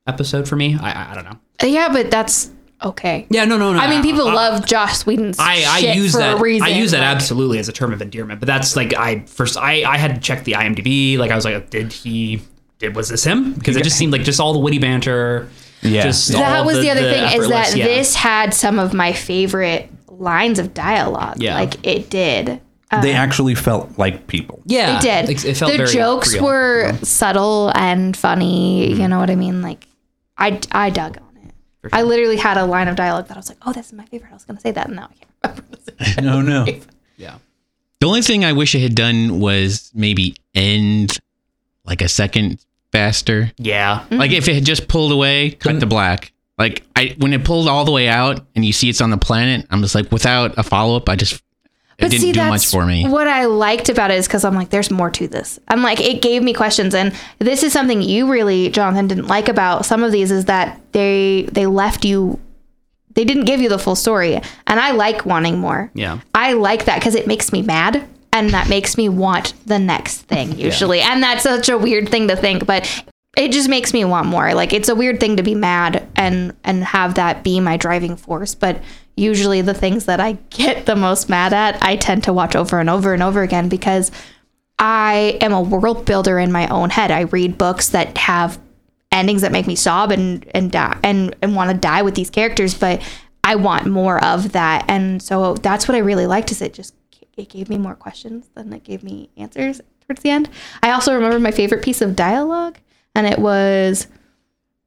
episode for me. I, I I don't know. Uh, Yeah, but that's okay. Yeah. No. No. No. I mean, people I, love Joss Whedon's I, I shit use for that. a reason. I use that like- absolutely as a term of endearment. But that's like I first. I I had to check the IMDb. Like I was like, did he? Did was this him? Because it just seemed like just all the witty banter. Yeah. Just That all was the, other thing is that yeah. this had some of my favorite lines of dialogue. Yeah. Like it did. they um, actually felt like people Yeah. It did. It, it felt the very jokes real. were subtle and funny. You mm-hmm. know what I mean? Like, I, I dug on it. I literally had a line of dialogue that I was like, oh, this is my favorite. I was going to say that, and now I can't remember. no no Yeah. The only thing I wish it had done was maybe end like a second faster. Yeah. Mm-hmm. Like if it had just pulled away, cut to black. Like I when it pulled all the way out and you see it's on the planet, I'm just like without a follow up, I just it didn't do much for me. What I liked about it is because I'm like, there's more to this. I'm like, it gave me questions, and this is something you really, Jonathan, didn't like about some of these is that they they left you, they didn't give you the full story, and I like wanting more. Yeah. I like that because it makes me mad. And that makes me want the next thing usually. And that's such a weird thing to think, but it just makes me want more. Like it's a weird thing to be mad and and have that be my driving force, but usually the things that I get the most mad at, I tend to watch over and over and over again because I am a world builder in my own head. I read books that have endings that make me sob and and die and and want to die with these characters, but I want more of that. And so that's what I really liked is it just it gave me more questions than it gave me answers towards the end. I also remember my favorite piece of dialogue and it was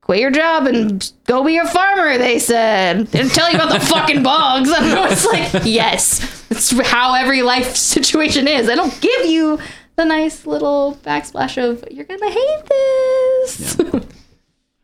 quit your job and go be a farmer, they said. Didn't tell you about the fucking bugs. And I was like, yes, it's how every life situation is. They don't give you the nice little backsplash of, you're going to hate this.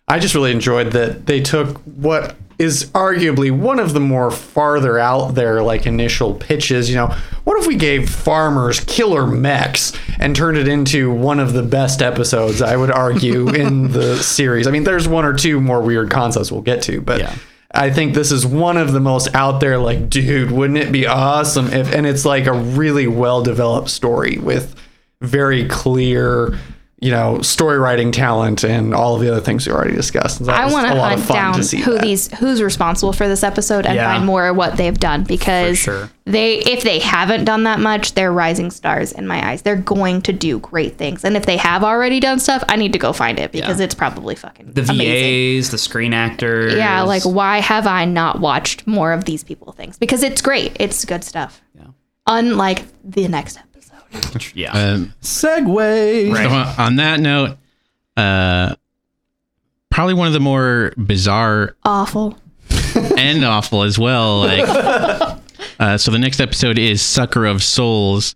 I just really enjoyed that they took what is arguably one of the more farther out there like initial pitches. You know, what if we gave farmers killer mechs and turned it into one of the best episodes? I would argue in the series. I mean, there's one or two more weird concepts we'll get to, but. Yeah. I think this is one of the most out there, like, dude, wouldn't it be awesome if, and it's like a really well developed story with very clear, you know, story writing talent and all of the other things we already discussed. So I want to hunt down to who that. these who's responsible for this episode and Yeah. find more of what they've done because sure. they if they haven't done that much, they're rising stars in my eyes. They're going to do great things. And if they have already done stuff, I need to go find it because Yeah. it's probably fucking The amazing. VAs, the screen actors. Yeah, like why have I not watched more of these people things? Because it's great. It's good stuff. Yeah. Unlike the next episode. yeah. Um, segue Right. so on- on that note, uh, probably one of the more bizarre Awful. and awful as well. Like, uh, so the next episode is Sucker of Souls.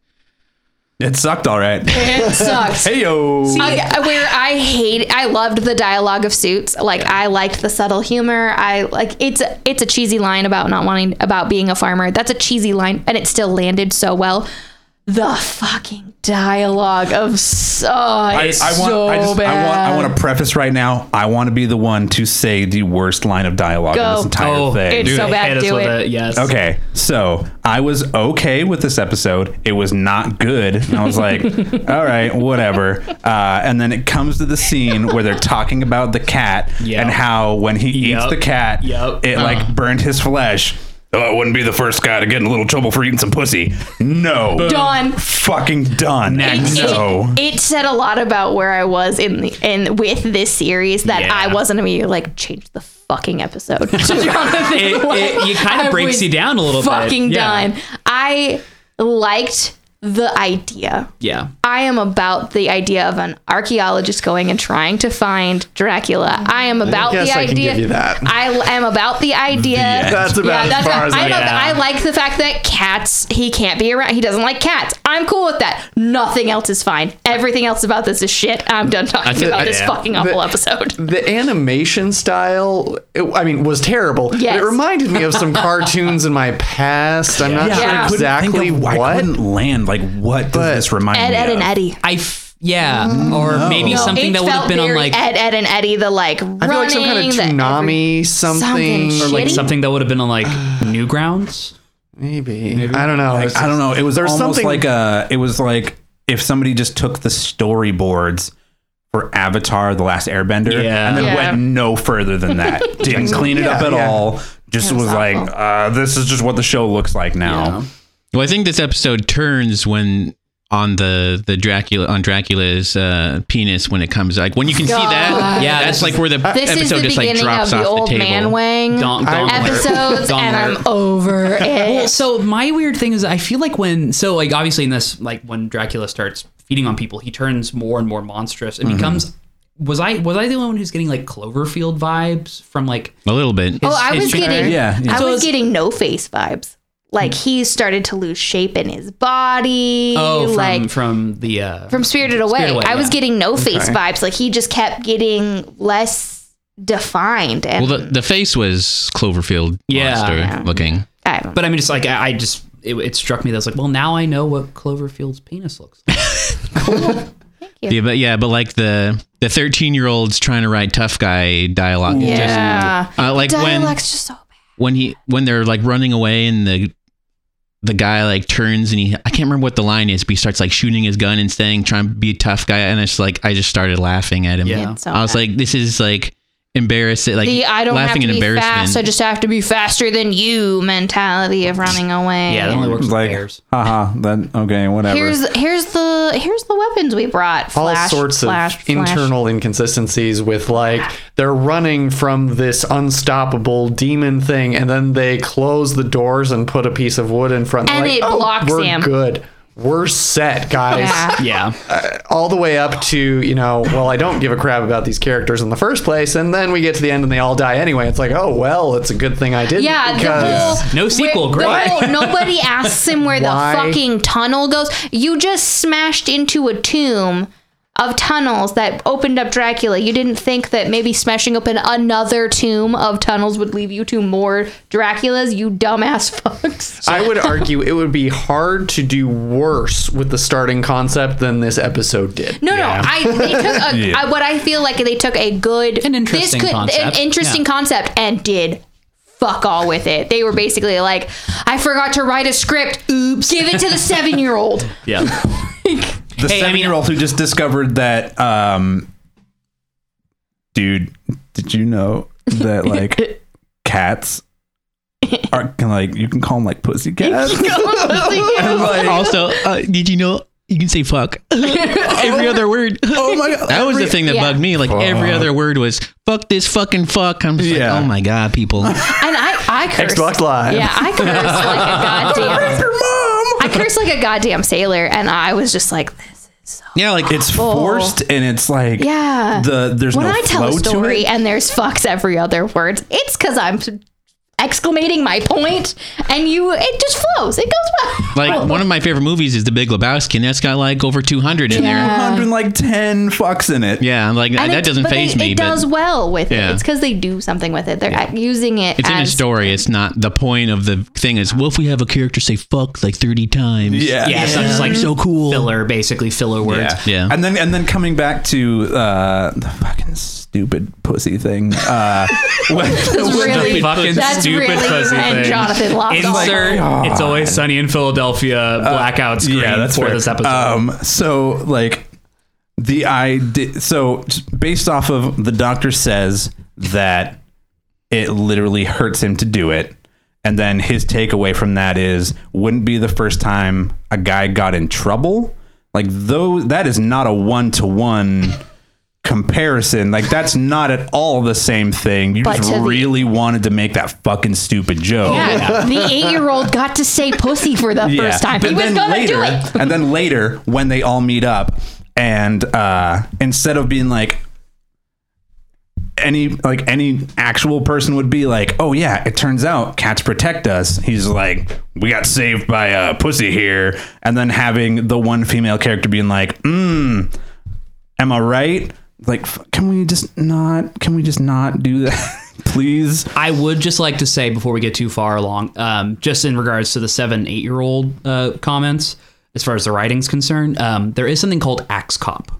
it sucked all right It sucks. hey yo where I hate, I loved the dialogue of Suits. Like I liked the subtle humor. I like it's a, it's a cheesy line about not wanting about being a farmer. That's a cheesy line, and it still landed so well. The fucking dialogue of so it's I want, so I, just, bad. I want, I want to preface right now. I want to be the one to say the worst line of dialogue in this entire Oh, thing. It's dude, so bad, hit us do with it. Yes. Okay, so I was okay with this episode. It was not good. And I was like, all right, whatever. Uh, and then it comes to the scene where they're talking about the cat Yep. and how when he eats the cat, Yep. it like burned his flesh. Oh, I wouldn't be the first guy to get in a little trouble for eating some pussy. No. Done. Fucking done. Next. No. It said a lot about where I was in the in with this series that Yeah. I wasn't immediately like change the fucking episode. It, it, it kind of breaks you down a little fucking bit. Yeah. done. I liked the idea. Yeah. I am about the idea of an archaeologist going and trying to find Dracula. I am about guess the I can idea. give you that. I am about the idea. That's about as far as I, I know get. I like the fact that cats. He can't be around. He doesn't like cats. I'm cool with that. Nothing else is fine. Everything else about this is shit. I'm done talking think- about this yeah. fucking awful episode. the animation style it, i mean was terrible Yes. it reminded me of some cartoons in my past i'm not Yeah, sure I couldn't exactly think of, I couldn't land. Like, what does But- this remind Ed, me Ed, of? and Eddie. I f- yeah, or maybe No, something it that would have been on like Ed, Edd n Eddy. The like running. i feel like some kind of the tsunami something, something or like shitty? something that would have been on like Newgrounds. maybe. i don't know Like, I don't know. It was There's almost something- like a. It was like if somebody just took the storyboards for Avatar: The Last Airbender, Yeah. and then Yeah. went no further than that. Didn't clean it up at yeah. all. Just That was was like, uh, this is just what the show looks like now. Well, I think this episode turns when on the the Dracula on Dracula's uh, penis when it comes like when you can see that. Yeah, that's like where the This episode the just like drops of the off old the table. man wang Don't- don't alert. episodes, Don't and. I'm over it. So my weird thing is, I feel like when so like obviously in this like when Dracula starts feeding on people, he turns more and more monstrous and becomes. Was I was I the only one who's getting like Cloverfield vibes from like a little bit. oh, I was getting, Yeah, yeah. I So was getting no face vibes. Like he started to lose shape in his body. oh from like from the uh, from Spirited Away. Spirited Away, I was getting no face vibes. Like he just kept getting less defined. And Well, the, the face was Cloverfield Yeah. monster Yeah. looking. I. But I mean, it's like I, I just it, it struck me that I was like, well, now I know what Cloverfield's penis looks like. Yeah, but yeah, but like the the thirteen year olds trying to write tough guy dialogue. yeah, Just, uh, like when dialect's just so bad. When he when they're like running away and the the guy like turns and he I can't remember what the line is, but he starts like shooting his gun and saying trying to be a tough guy and it's like I just started laughing at him. Yeah. So I was bad. like, this is like embarrassing. Like the I don't have laughing to in be embarrassment. fast. I just have to be faster than you mentality of running away. yeah, that only works with Like, bears. haha, then okay, whatever. Here's here's the here's the weapons we brought. all Flash, sorts of flash, flash. internal inconsistencies with like they're running from this unstoppable demon thing and then they close the doors and put a piece of wood in front And like, it "Oh, blocks we're him." good we're set guys Yeah. Yeah, uh, all the way up to you know well i don't give a crap about these characters in the first place and then we get to the end and they all die anyway it's like oh well it's a good thing i did Yeah, the because whole No sequel, where- great. whole- nobody asks him where the fucking tunnel goes. You just smashed into a tomb of tunnels that opened up Dracula. You didn't think that maybe smashing open another tomb of tunnels would leave you to more Draculas, you dumbass fucks. I would argue it would be hard to do worse with the starting concept than this episode did. No, no. I they took a, I, what I feel like they took a good An interesting this could, concept, an interesting yeah. concept and did fuck all with it. They were basically like, I forgot to write a script. Oops. Give it to the seven year old. yeah. The Hey, I seven year old who just discovered that um dude did you know that like cats are can like you can call them like pussy cats like, also, uh, did you know you can say fuck every other word? oh my god That was the thing that Yeah. bugged me. Like every other word was "fuck this fucking fuck." I'm just Yeah. like, oh my god, people. And I, I curse. Xbox Live. Yeah, I curse like a goddamn. I curse like a goddamn sailor, and I was just like, this is so. Yeah, like it's forced and it's like Yeah. the there's when no I tell a story and there's fucks every other word, it's because I'm exclamating my point, and you it just flows. It goes well. Like one of my favorite movies is The Big Lebowski, and that's got like over 200 in there. 110 fucks in it. Yeah, like And that it- doesn't phase me. It but does well with Yeah. it. It's because they do something with it. They're using it. it's in a story. It's not the point of the thing. Is well, if we have a character say "fuck" like 30 times. Yeah. Yeah, it's not just like so cool. filler, basically filler words. Yeah. And then and then coming back to uh, the fucking stupid pussy thing. Uh, when, That's really, fucking that's stupid really pussy and thing. Jonathan lost all Insert God. It's Always Sunny in Philadelphia blackout screen yeah, that's for fair. this episode. Um, so like the idea, so based off of the doctor says that it literally hurts him to do it. And then his takeaway from that is wouldn't be the first time a guy got in trouble. Like though that is not a one to one comparison. Like that's not at all the same thing. You But just to the- really wanted to make that fucking stupid joke. Yeah, the eight-year-old got to say "pussy" for the first time. But He was then gonna later, do it. and then later when they all meet up, and uh, instead of being like any like any actual person would be like, oh yeah, it turns out cats protect us. He's like, we got saved by a pussy here, and then having the one female character being like, mm, am I right? Like, can we just not? Can we just not do that, please? I would just like to say before we get too far along, um, just in regards to the seven, eight year old uh, comments, as far as the writing's concerned, um, there is something called Axe Cop.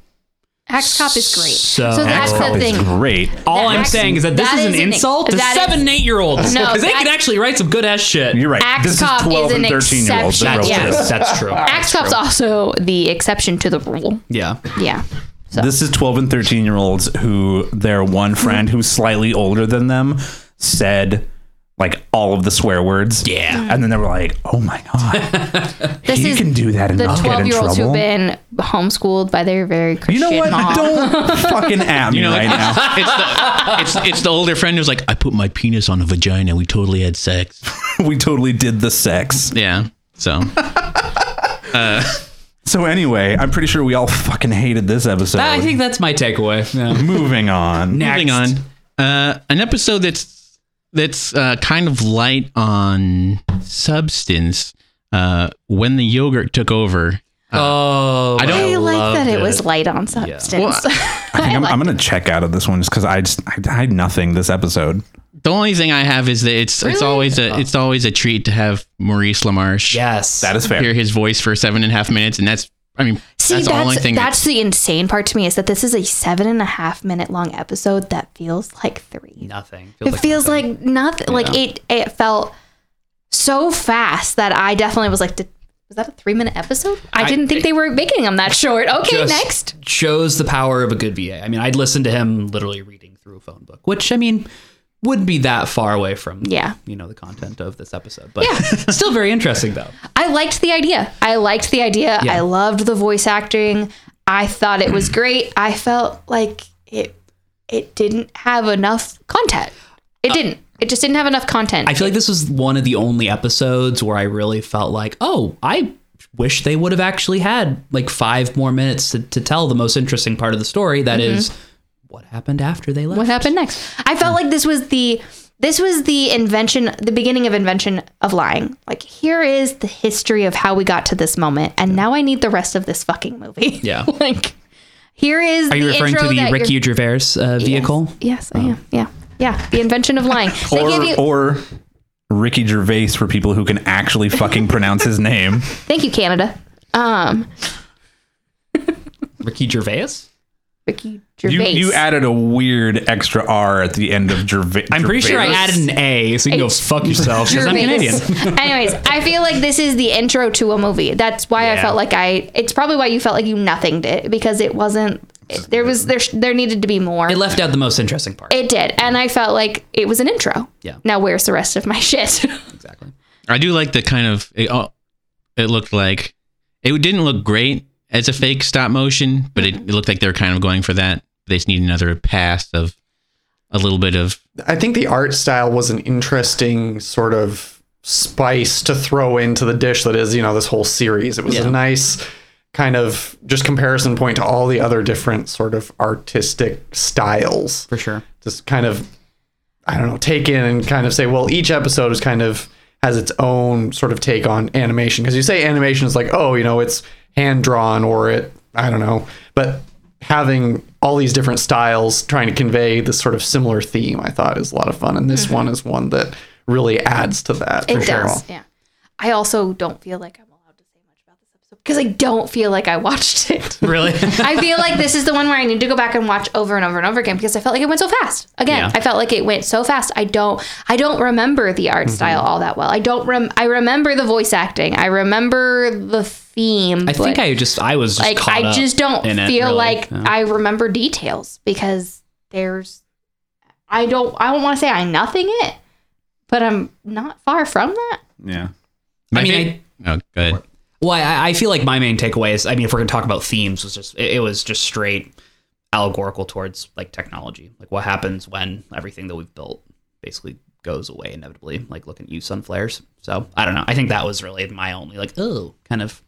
Axe Cop is great. So- So, that's Axe the Cop It's thing. great. All That I'm Axe- saying is that this that is is an- insult to that is- seven and eight year olds No, because they that- can actually write some good ass shit. You're right. Axe this Cop is 12 is and an 13 year olds that exception. Yeah. That's true. Axe Cop's also the exception to the rule. Yeah. Yeah. So This is 12 and 13 year olds who their one mm-hmm. friend who's slightly older than them said like all of the swear words. Yeah. Mm-hmm. And then they were like, oh my God. this he can do that and the not get in 12 year olds who've been homeschooled by their very you know what? mom. Don't fucking at me You know, right now. it's the it's it's the older friend who's like, I put my penis on a vagina. We totally had sex. we totally did the sex. Yeah. So uh, So anyway, I'm pretty sure we all fucking hated this episode. I think that's my takeaway. Yeah. Moving on. moving on. Uh, an episode that's that's uh, kind of light on substance. Uh, when the yogurt took over, Oh, I don't- I like that it was light on substance. I think I'm, I'm going to check out of this one just because I just I, I had nothing this episode. The only thing I have is that it's it's Really? always a oh. it's always a treat to have Maurice LaMarche Yes. That is fair. hear his voice for seven and a half minutes, and that's I mean See, that's that's the only thing. that's the insane part to me is that this is a seven and a half minute long episode that feels like three. nothing. it feels nothing. like nothing. Like it, it felt so fast that I definitely was like, did, was that a three minute episode? I, I- didn't think they were making them that short. Okay, Just next. shows the power of a good VA. I mean, I'd listen to him literally reading through a phone book, which I mean wouldn't be that far away from Yeah. you know the content of this episode, but yeah. still very interesting though. I liked the idea. I liked the idea. Yeah. I loved the voice acting. I thought it was great. I felt like it it didn't have enough content. It didn't. It just didn't have enough content. Uh, I feel like this was one of the only episodes where I really felt like, oh, I wish they would have actually had like five more minutes to, to tell the most interesting part of the story. That is what happened after they left. What happened next. I felt like this was the this was the invention, the beginning of invention of lying. Like here is the history of how we got to this moment, and now I need the rest of this fucking movie. Yeah. like here is. Are you the referring to the Ricky you're- Gervais uh, vehicle? Yes, I am. Yeah, yeah. The invention of lying. Or, you. or Ricky Gervais for people who can actually fucking pronounce his name. thank you, Canada. Um, Ricky Gervais? Ricky You, Gervais. you added a weird extra R at the end of Gervais. I'm pretty sure I Gervais. added an A, so you can go fuck yourself because I'm Gervais. Canadian. Anyways, I feel like this is the intro to a movie. That's why I Yeah. felt like I. It's probably why you felt like you nothinged it because it wasn't. it- there was there there needed to be more. It left out the most interesting part. It did, and I felt like it was an intro. Yeah. Now where's the rest of my shit? exactly. I do like the kind of it, oh, it looked like it didn't look great as a fake stop motion, but it, it looked like they were kind of going for that. They just need another pass of a little bit of I think the art style was an interesting sort of spice to throw into the dish that is, you know, this whole series. It was Yeah. a nice kind of just comparison point to all the other different sort of artistic styles. For sure. Just kind of I don't know, take in and kind of say, well, each episode is kind of has its own sort of take on animation. Because you say animation is like, oh, you know, it's hand drawn or it, I don't know, but having all these different styles trying to convey this sort of similar theme, I thought is a lot of fun. And this mm-hmm. one is one that really adds to that. It sure. does. Yeah. I also don't feel like I'm allowed to say much about this episode because I don't feel like I watched it. Really? I feel like this is the one where I need to go back and watch over and over and over again because I felt like it went so fast. Again, Yeah. I felt like it went so fast. I don't I don't remember the art Mm-hmm. style all that well. I don't rem I remember the voice acting. I remember the theme. I think I just I was just like I just don't in it, feel really. like Yeah. I remember details because there's I don't I don't want to say I nothing it, but I'm not far from that. Yeah. My I mean, fa- oh, go ahead. Well, I, I feel like my main takeaway is, I mean, if we're gonna talk about themes, was just it, it was just straight allegorical towards like technology, like what happens when everything that we've built basically goes away inevitably. Like look at you sun flares. So I don't know. I think that was really my only like oh kind of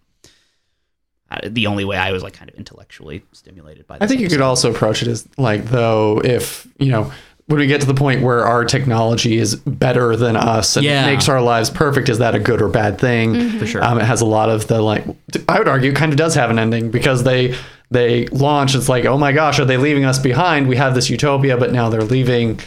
uh, the only way I was like kind of intellectually stimulated by. This I think you could also approach it as like though if you know when we get to the point where our technology is better than us and Yeah. makes our lives perfect, is that a good or bad thing? For sure. Um, it has a lot of the like. I would argue, kind of does have an ending because they they launch. It's like, oh my gosh, are they leaving us behind? We have this utopia, but now they're leaving.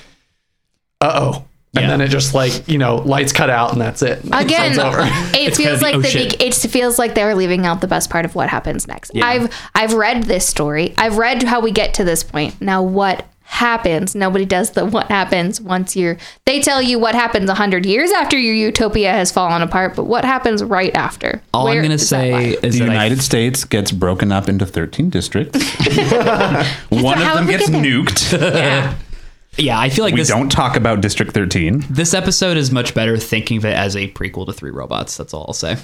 Uh oh. And Yeah. then it just like you know lights cut out and that's it. Again, it It's feels like the- the shit. big, it feels like they're leaving out the best part of what happens next. I've I've read this story. I've read how we get to this point. Now what happens? Nobody does the what happens once you're they tell you what happens 100 years after your utopia has fallen apart, but what happens right after? All Where I'm gonna say lie? is The that I United States gets broken up into 13 districts. One how of them gets get nuked. yeah. yeah, I feel like we this don't talk about District 13. this episode is much better thinking of it as a prequel to Three Robots. That's all I'll say.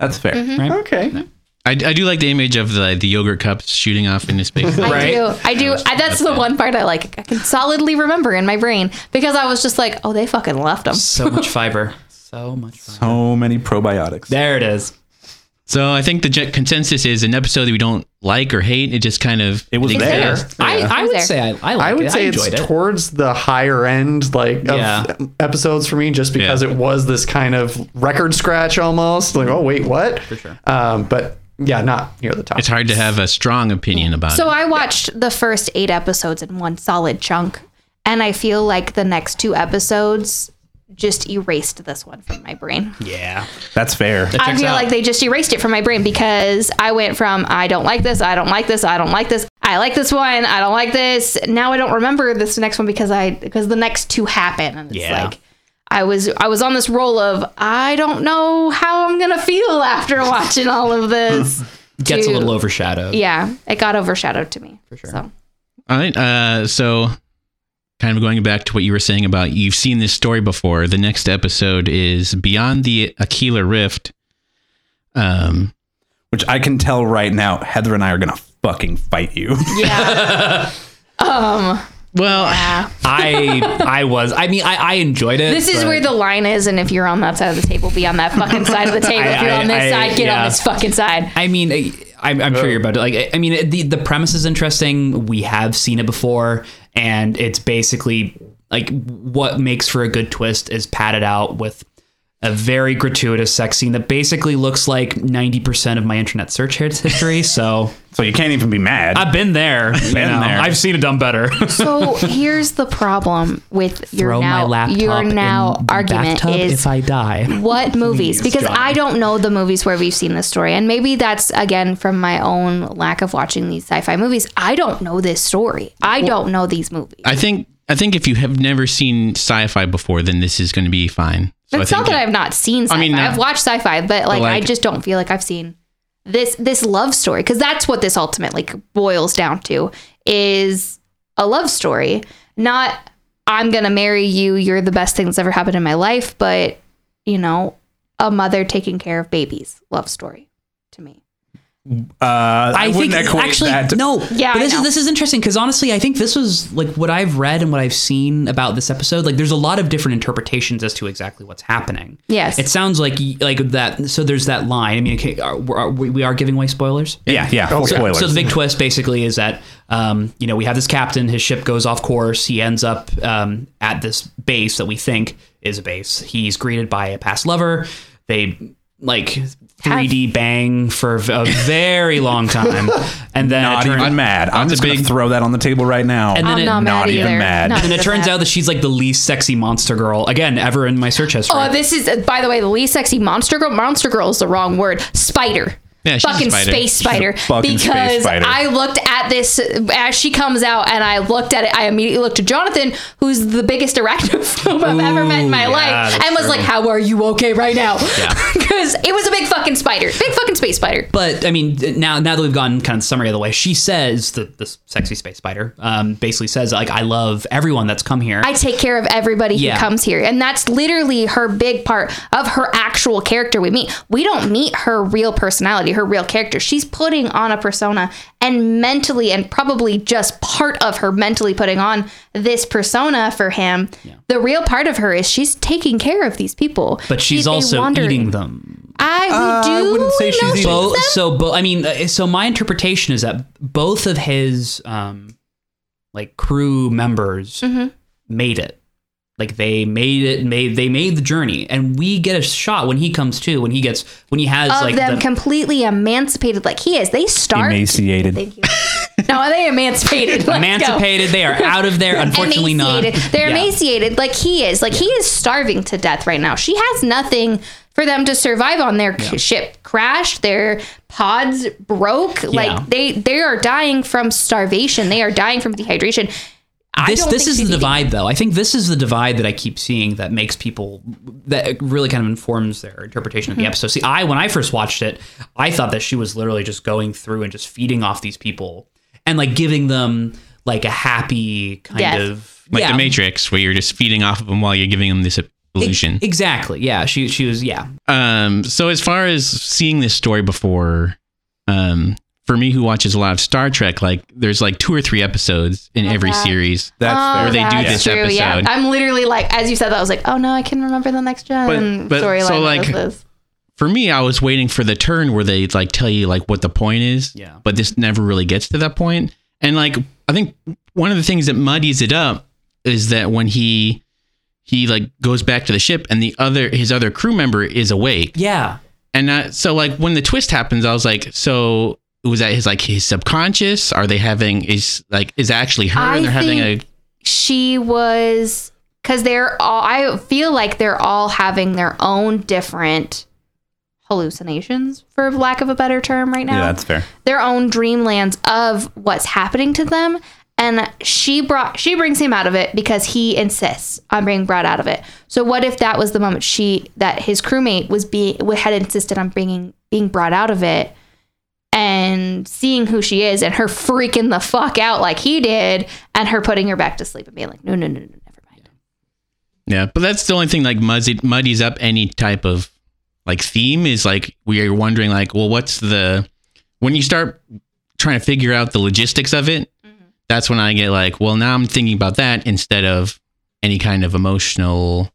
That's fair. Mm-hmm. okay. I, I do like the image of the the yogurt cups shooting off into space. I Right? do. I do. I, that's the one part I like. I can solidly remember in my brain because I was just like, "Oh, they fucking left them." So much fiber. So much fiber. So many probiotics. There it is. So I think the gen- consensus is an episode that we don't like or hate. It just kind of It was it there. exists. I, I would say I, I like I would it. say I it's it. towards the higher end, like of Yeah. episodes for me, just because Yeah. it was this kind of record scratch almost. Like, oh wait, what? For sure. Um, but yeah, not near the top. It's hard to have a strong opinion about So it. I watched the first eight episodes in one solid chunk, and I feel like the next two episodes just erased this one from my brain. yeah. That's fair. I feel out. like they just erased it from my brain because I went from I don't like this, I don't like this, I don't like this, I like this one, I don't like this. Now I don't remember this next one because I because the next two happen, and it's Yeah. like I was I was on this roll of I don't know how I'm gonna feel after watching all of this. Gets a little overshadowed. Yeah, it got overshadowed to me for sure. So All right. Uh, so, kind of going back to what you were saying about you've seen this story before. The next episode is Beyond the Aquila Rift. Um, Which I can tell right now, Heather and I are going to fucking fight you. yeah. um. Well, Yeah. I I was. I mean, I, I enjoyed it. This is where the line is, and if you're on that side of the table, be on that fucking side of the table. if you're I- on this I- side, get yeah. on this fucking side. I mean, I- I'm, I'm sure oh. you're about to like. I mean, the the premise is interesting. We have seen it before, and it's basically like what makes for a good twist is padded out with a very gratuitous sex scene that basically looks like 90% of my internet search history. So so you can't even be mad. I've been there. you Been know. there. I've seen it done better. So here's the problem with your Throw now my laptop your now in argument is if I die. what movies because Johnny. I don't know the movies where we've seen this story and maybe that's again from my own lack of watching these sci-fi movies. I don't know this story. I don't know these movies. I think I think if you have never seen sci-fi before, then this is going to be fine. So it's not that I've not seen sci-fi. mean, I've watched sci-fi, but like, I like- just don't feel like I've seen this this love story because that's what this ultimately boils down to is a love story, not I'm gonna marry you. You're the best thing that's ever happened in my life, but you know, a mother taking care of babies love story. Uh, I, I think wouldn't equate actually that to- no. Yeah, but this is this is interesting because honestly, I think this was like what I've read and what I've seen about this episode. Like, there's a lot of different interpretations as to exactly what's happening. Yes. it sounds like like that. So there's that line. I mean, okay, are, are, we we are giving away spoilers. Yeah, yeah. full So, spoilers. so the big twist basically is that um, you know we have this captain. His ship goes off course. He ends up um, at this base that we think is a base. He's greeted by a past lover. They like 3D bang for a very long time, and then not it turns, even mad. I'm That's just a going to throw that on the table right now. And then I'm it- not mad not even either. mad. Not and it turns mad. out that she's like the least sexy monster girl again ever in my search history. Oh, this is uh, by the way, the least sexy monster girl. Monster girl is the wrong word. Spider. Yeah, she's a fucking spider. space spider. fucking space because spider. I looked at this as she comes out, and I looked at it. I immediately looked to Jonathan, who's the biggest arachnophobe I've ever met in my yeah, life, and was true. like, "How are you okay right now?" Yeah. because it was a big fucking spider, big fucking space spider. but I mean, now now that we've gotten kind of the summary of the way, she says the the sexy space spider um, basically says like I love everyone that's come here. I take care of everybody Yeah. who comes here. And that's literally her big part of her actual character we meet. We don't meet her real personality, her real character. She's putting on a persona and mentally, and probably just part of her mentally putting on this persona for him. The real part of her is she's taking care of these people. but she's They also wander- eating them. I, we Uh, I do wouldn't say she's know eating Bo- them. so, bo- I mean, uh, so my interpretation is that both of his um, like crew members Mm-hmm. made it. Like they made it, made they made the journey, and we get a shot when he comes to, when he gets, when he has of like them the, completely emancipated like he is. They start. Emaciated. Thank you. no, are they emancipated. Let's go. emancipated. They are out of there. Unfortunately, not. They're Yeah. emaciated like he is. Like he is starving to death right now. She has nothing for them to survive on. Their c- ship crashed. Their pods broke. Yeah. Like they they are dying from starvation. They are dying from dehydration. I this this is the she's eating- divide though i think this is the divide that i keep seeing that makes people that really kind of informs their interpretation of Mm-hmm. the episode see i when i first watched it i thought that she was literally just going through and just feeding off these people and like giving them like a happy kind Yes. of like yeah, the Matrix, where you're just feeding off of them while you're giving them this illusion. exactly yeah she she was yeah Um, so as far as seeing this story before, um, for me who watches a lot of Star Trek, like there's like two or three episodes in every that. series. That's Oh. Where they do that's this true, Yeah. I'm literally like, as you said that, I was like, oh no, I can remember the next gen But- but- storyline. so, like. For me, I was waiting for the turn where they like tell you like what the point is. Yeah. But this never really gets to that point. And like I think one of the things that muddies it up is that when he he like goes back to the ship and the other his other crew member is awake. yeah And uh, so like when the twist happens, I was like, so was that his like his subconscious? Are they having is like is actually her? I and they're having a she was because they're all i feel like they're all having their own different hallucinations for lack of a better term right now Yeah, that's fair. their own dreamlands of what's happening to them and she brought she brings him out of it because he insists on being brought out of it so what if that was the moment she that his crewmate was being had insisted on bringing being brought out of it and seeing who she is and her freaking the fuck out like he did and her putting her back to sleep and being like no no no no never mind yeah. But that's the only thing like muddies muddies up any type of like theme is like we are wondering like well what's the when you start trying to figure out the logistics of it. That's when I get like, well, now I'm thinking about that instead of any kind of emotional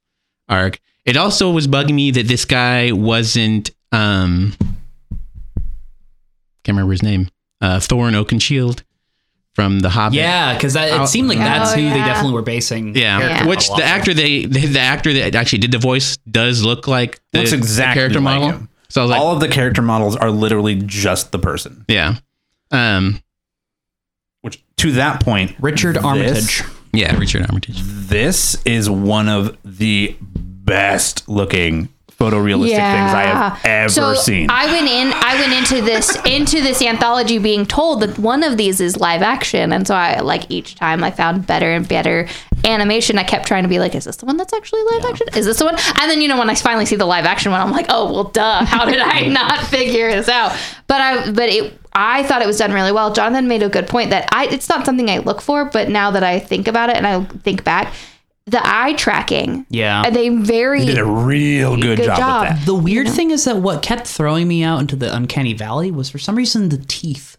arc. It also was bugging me that this guy wasn't um can't remember his name. Uh Thorin Oakenshield from The Hobbit. yeah because that it Oh, seemed like that's Oh, who they definitely were basing Yeah, character which the actor they the, the actor that actually did the voice does look like the, Looks the exactly character like model. him. So I was like, All of the character models are literally just the person. yeah, um, Which to that point, richard this- armitage yeah, Richard Armitage. This is one of the best looking photorealistic things I have ever so seen. I went in I went into this into this anthology being told that one of these is live action. And so I like each time I found better and better animation. I kept trying to be like is this the one that's actually live action? Is this the one? And then you know when I finally see the live action one I'm like oh well duh. How did I not figure this out? But I but it I thought it was done really well. Jonathan made a good point that I it's not something I look for but now that I think about it and I think back the eye tracking. Yeah. And they very Did a real good, Good job, job. with that. The weird thing is that what kept throwing me out into the uncanny valley was for some reason the teeth.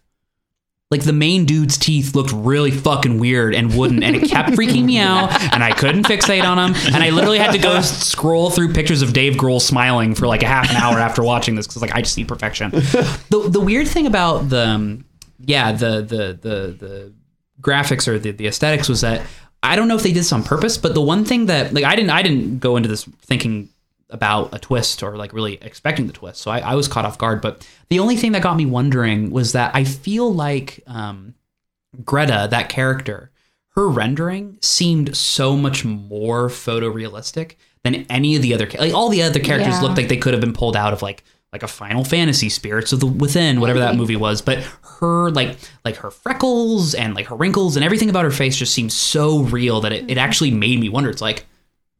Like the main dude's teeth looked really fucking weird and wooden, and it kept freaking me out, and I couldn't fixate on them, and I literally had to go scroll through pictures of Dave Grohl smiling for like a half an hour after watching this because like I just need perfection. the The weird thing about the um, yeah the the the the graphics or the, the aesthetics was that I don't know if they did this on purpose, but the one thing that like I didn't I didn't go into this thinking about a twist or like really expecting the twist, so I, I was caught off guard. But the only thing that got me wondering was that I feel like um, Greta, that character, her rendering seemed so much more photorealistic than any of the other like all the other characters Yeah. looked like they could have been pulled out of like like a Final Fantasy Spirits of the Within, whatever that movie was. But her like like her freckles and like her wrinkles and everything about her face just seemed so real that it, it actually made me wonder. It's like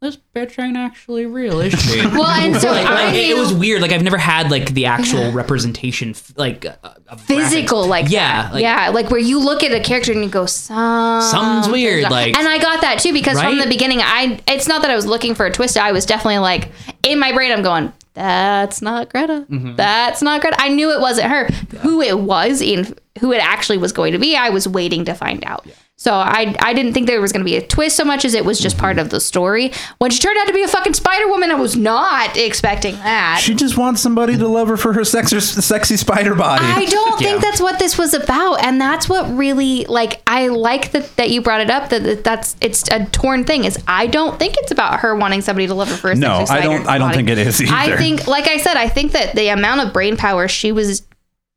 this bitch ain't actually real, is she? well, and so like, I it, it was weird. Like I've never had like the actual representation, like uh, physical graphics. like yeah, like, yeah like where you look at a character and you go some Something's weird, like- and i got that too because from the beginning i it's not that i was looking for a twist i was definitely like in my brain i'm going that's not greta. Mm-hmm. that's not greta. I knew it wasn't her. Who it was in who it actually was going to be i was waiting to find out so I, I didn't think there was going to be a twist so much as it was Mm-hmm. just part of the story. When she turned out to be a fucking Spider Woman, I was not expecting that. She just wants somebody to love her for her sexy, sexy spider body. I don't think that's what this was about, and that's what really like. I like that that you brought it up. That, that that's it's a torn thing. Is I don't think it's about her wanting somebody to love her for a No, sexy I don't- spider I don't body. think it is Either. I think, like I said, I think that the amount of brain power she was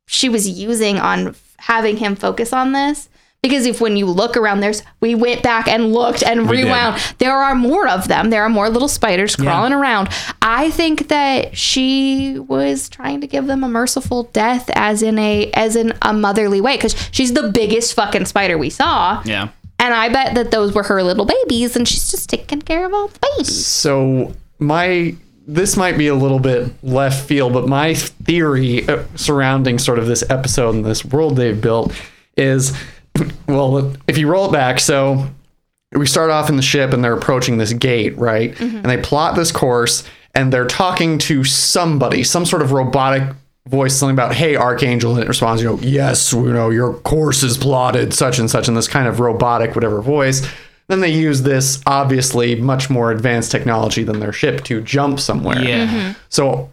she was using on having him focus on this. Because if when you look around, there's we went back and looked and We did. rewound. There are more of them. There are more little spiders crawling around. I think that she was trying to give them a merciful death, as in a as in a motherly way, because she's the biggest fucking spider we saw. yeah. And I bet that those were her little babies, and she's just taking care of all the babies. So my this might be a little bit left field, but my theory uh, surrounding sort of this episode and this world they've built is, well, if you roll it back, so we start off in the ship and they're approaching this gate, right? Mm-hmm. And they plot this course and they're talking to somebody, some sort of robotic voice, something about, hey, Archangel. And it responds, you know, yes, you know, your course is plotted, such and such, in this kind of robotic, whatever voice. Then they use this obviously much more advanced technology than their ship to jump somewhere. Yeah. Mm-hmm. So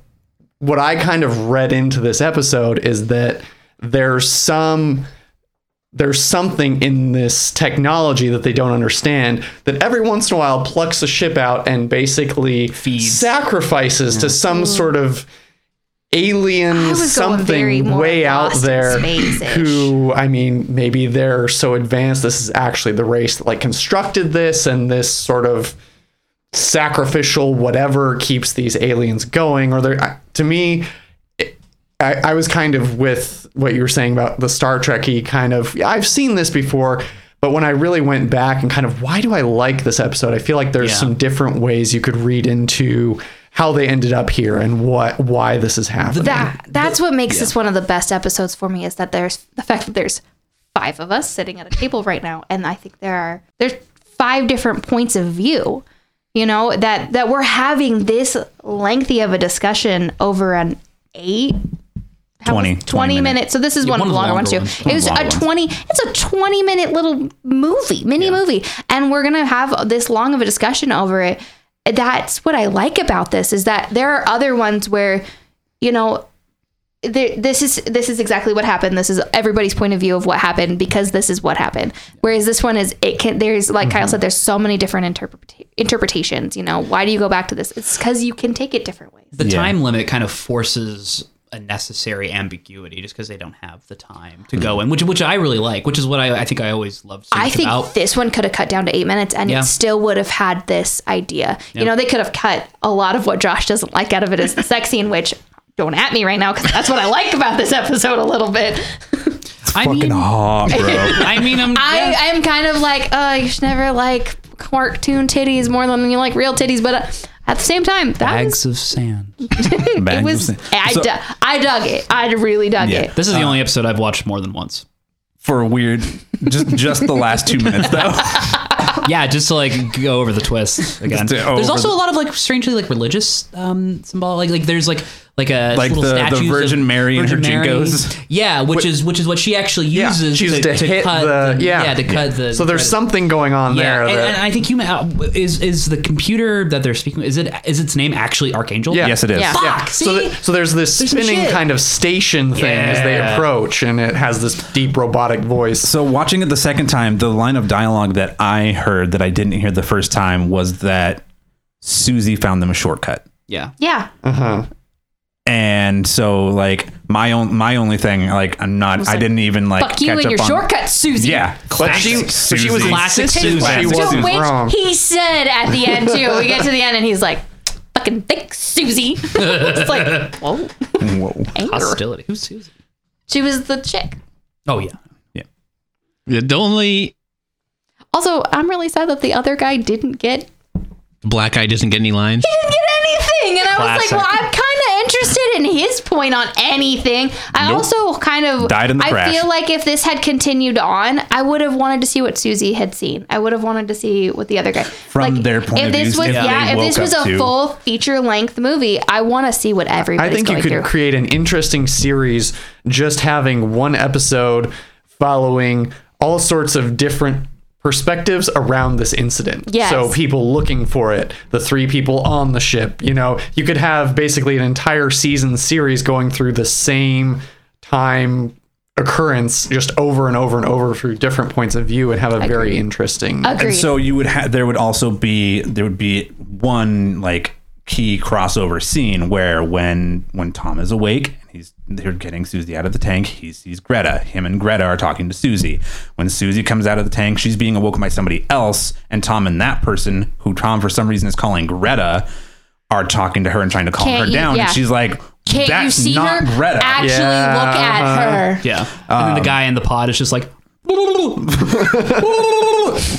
what I kind of read into this episode is that there's some there's something in this technology that they don't understand that every once in a while plucks a ship out and basically Feeds. sacrifices to some sort of alien was going very something way out there who I mean maybe they're so advanced this is actually the race that like constructed this and this sort of sacrificial whatever keeps these aliens going or they're to me it- I, I was kind of with what you were saying about the Star Trekky kind of I've seen this before but when I really went back and kind of why do I like this episode I feel like there's Yeah. some different ways you could read into how they ended up here and what why this is happening That that's what makes this one of the best episodes for me is that there's the fact that there's five of us sitting at a table right now, and I think there are there's five different points of view. You know that that we're having this lengthy of a discussion over an eight. How 20 was- 20 minute. minutes. So this is one, one of the of the longer ones too. longer ones. It was a of the longer 20 it's a 20 minute little movie, mini movie. And we're going to have this long of a discussion over it. That's what I like about this is that there are other ones where you know there, this is this is exactly what happened. This is everybody's point of view of what happened because this is what happened. Whereas this one is it can there's like Kyle mm-hmm. said there's so many different interpreta- interpretations. You know why do you go back to this? It's because you can take it different ways. The Yeah. time limit kind of forces a necessary ambiguity just because they don't have the time to go hmm. in, which which I really like, which is what I, I think I always loved so I think about. this one could have cut down to eight minutes and Yeah. it still would have had this idea. You know, they could have cut a lot of what Josh doesn't like out of it is the sex scene, which don't at me right now because that's what I like about this episode a little bit. I Fucking mean, hot, bro. I mean, I'm, I. I'm kind of like, oh, you should never like cartoon titties more than you like real titties, but uh, at the same time, that bags of sand. was, it was of sand. I, So- du- I dug it. I really dug Yeah. it. This is the only episode I've watched more than once. for a weird just just the last two minutes though yeah, just to like go over the twist again. There's also the- a lot of like strangely like religious um symbol. Like like there's like like a Like little the- the statues of Virgin Mary and her Virgin Mary. jinkos. Yeah, which is which is what she actually Yeah, uses she's to, to, to hit cut the, yeah to cut the. So there's credit. something going on Yeah, there. and, that, and I think you uh, is is the computer that they're speaking. Is it is its name actually Archangel? Yeah. Yes, it is. Yeah. Fuck. Yeah. See, So, th- so there's this There's spinning kind of station thing as they approach, and it has this deep robotic voice. So watching it the second time, the line of dialogue that I heard that I didn't hear the first time was that Susie found them a shortcut. yeah. Yeah. And so like my own my only thing like I'm not I like, didn't even like Fuck you catch and your up on- shortcut, Susie. Yeah. But she, but she was Susie. Classic Susie. she wasn't To which wrong. he said at the end too. We get to the end and he's like, "Fucking thick, Susie." it's like, whoa, Whoa. anger. Hostility. Who's Susan? She was the chick. Oh yeah. Yeah, The only Also, I'm really sad that the other guy didn't get black guy doesn't get any lines. He didn't get anything, and I was like, well, I'm kind of interested in his point on anything. I Nope. also kind of Died in the I crash. feel like if this had continued on, I would have wanted to see what Susie had seen. I would have wanted to see what the other guy From like, their point if of this view, was if yeah, if this was a to- full feature length movie, I want to see what everybody. I think you could through. create an interesting series just having one episode following all sorts of different perspectives around this incident. Yes. So people looking for it, the three people on the ship, you know, you could have basically an entire season series going through the same time occurrence just over and over and over through different points of view and have a very interesting Agreed. And so you would have there would also be there would be one like key crossover scene where when when Tom is awake and he's they're getting Susie out of the tank, he sees Greta. Him and Greta are talking to Susie. When Susie comes out of the tank, she's being awoken by somebody else, and Tom and that person, who Tom for some reason is calling Greta, are talking to her and trying to calm Can't her you- down. yeah. And she's like, Can't That's you see not her? Greta. Actually, Yeah, look at her. Yeah. and then the guy in the pod is just like. And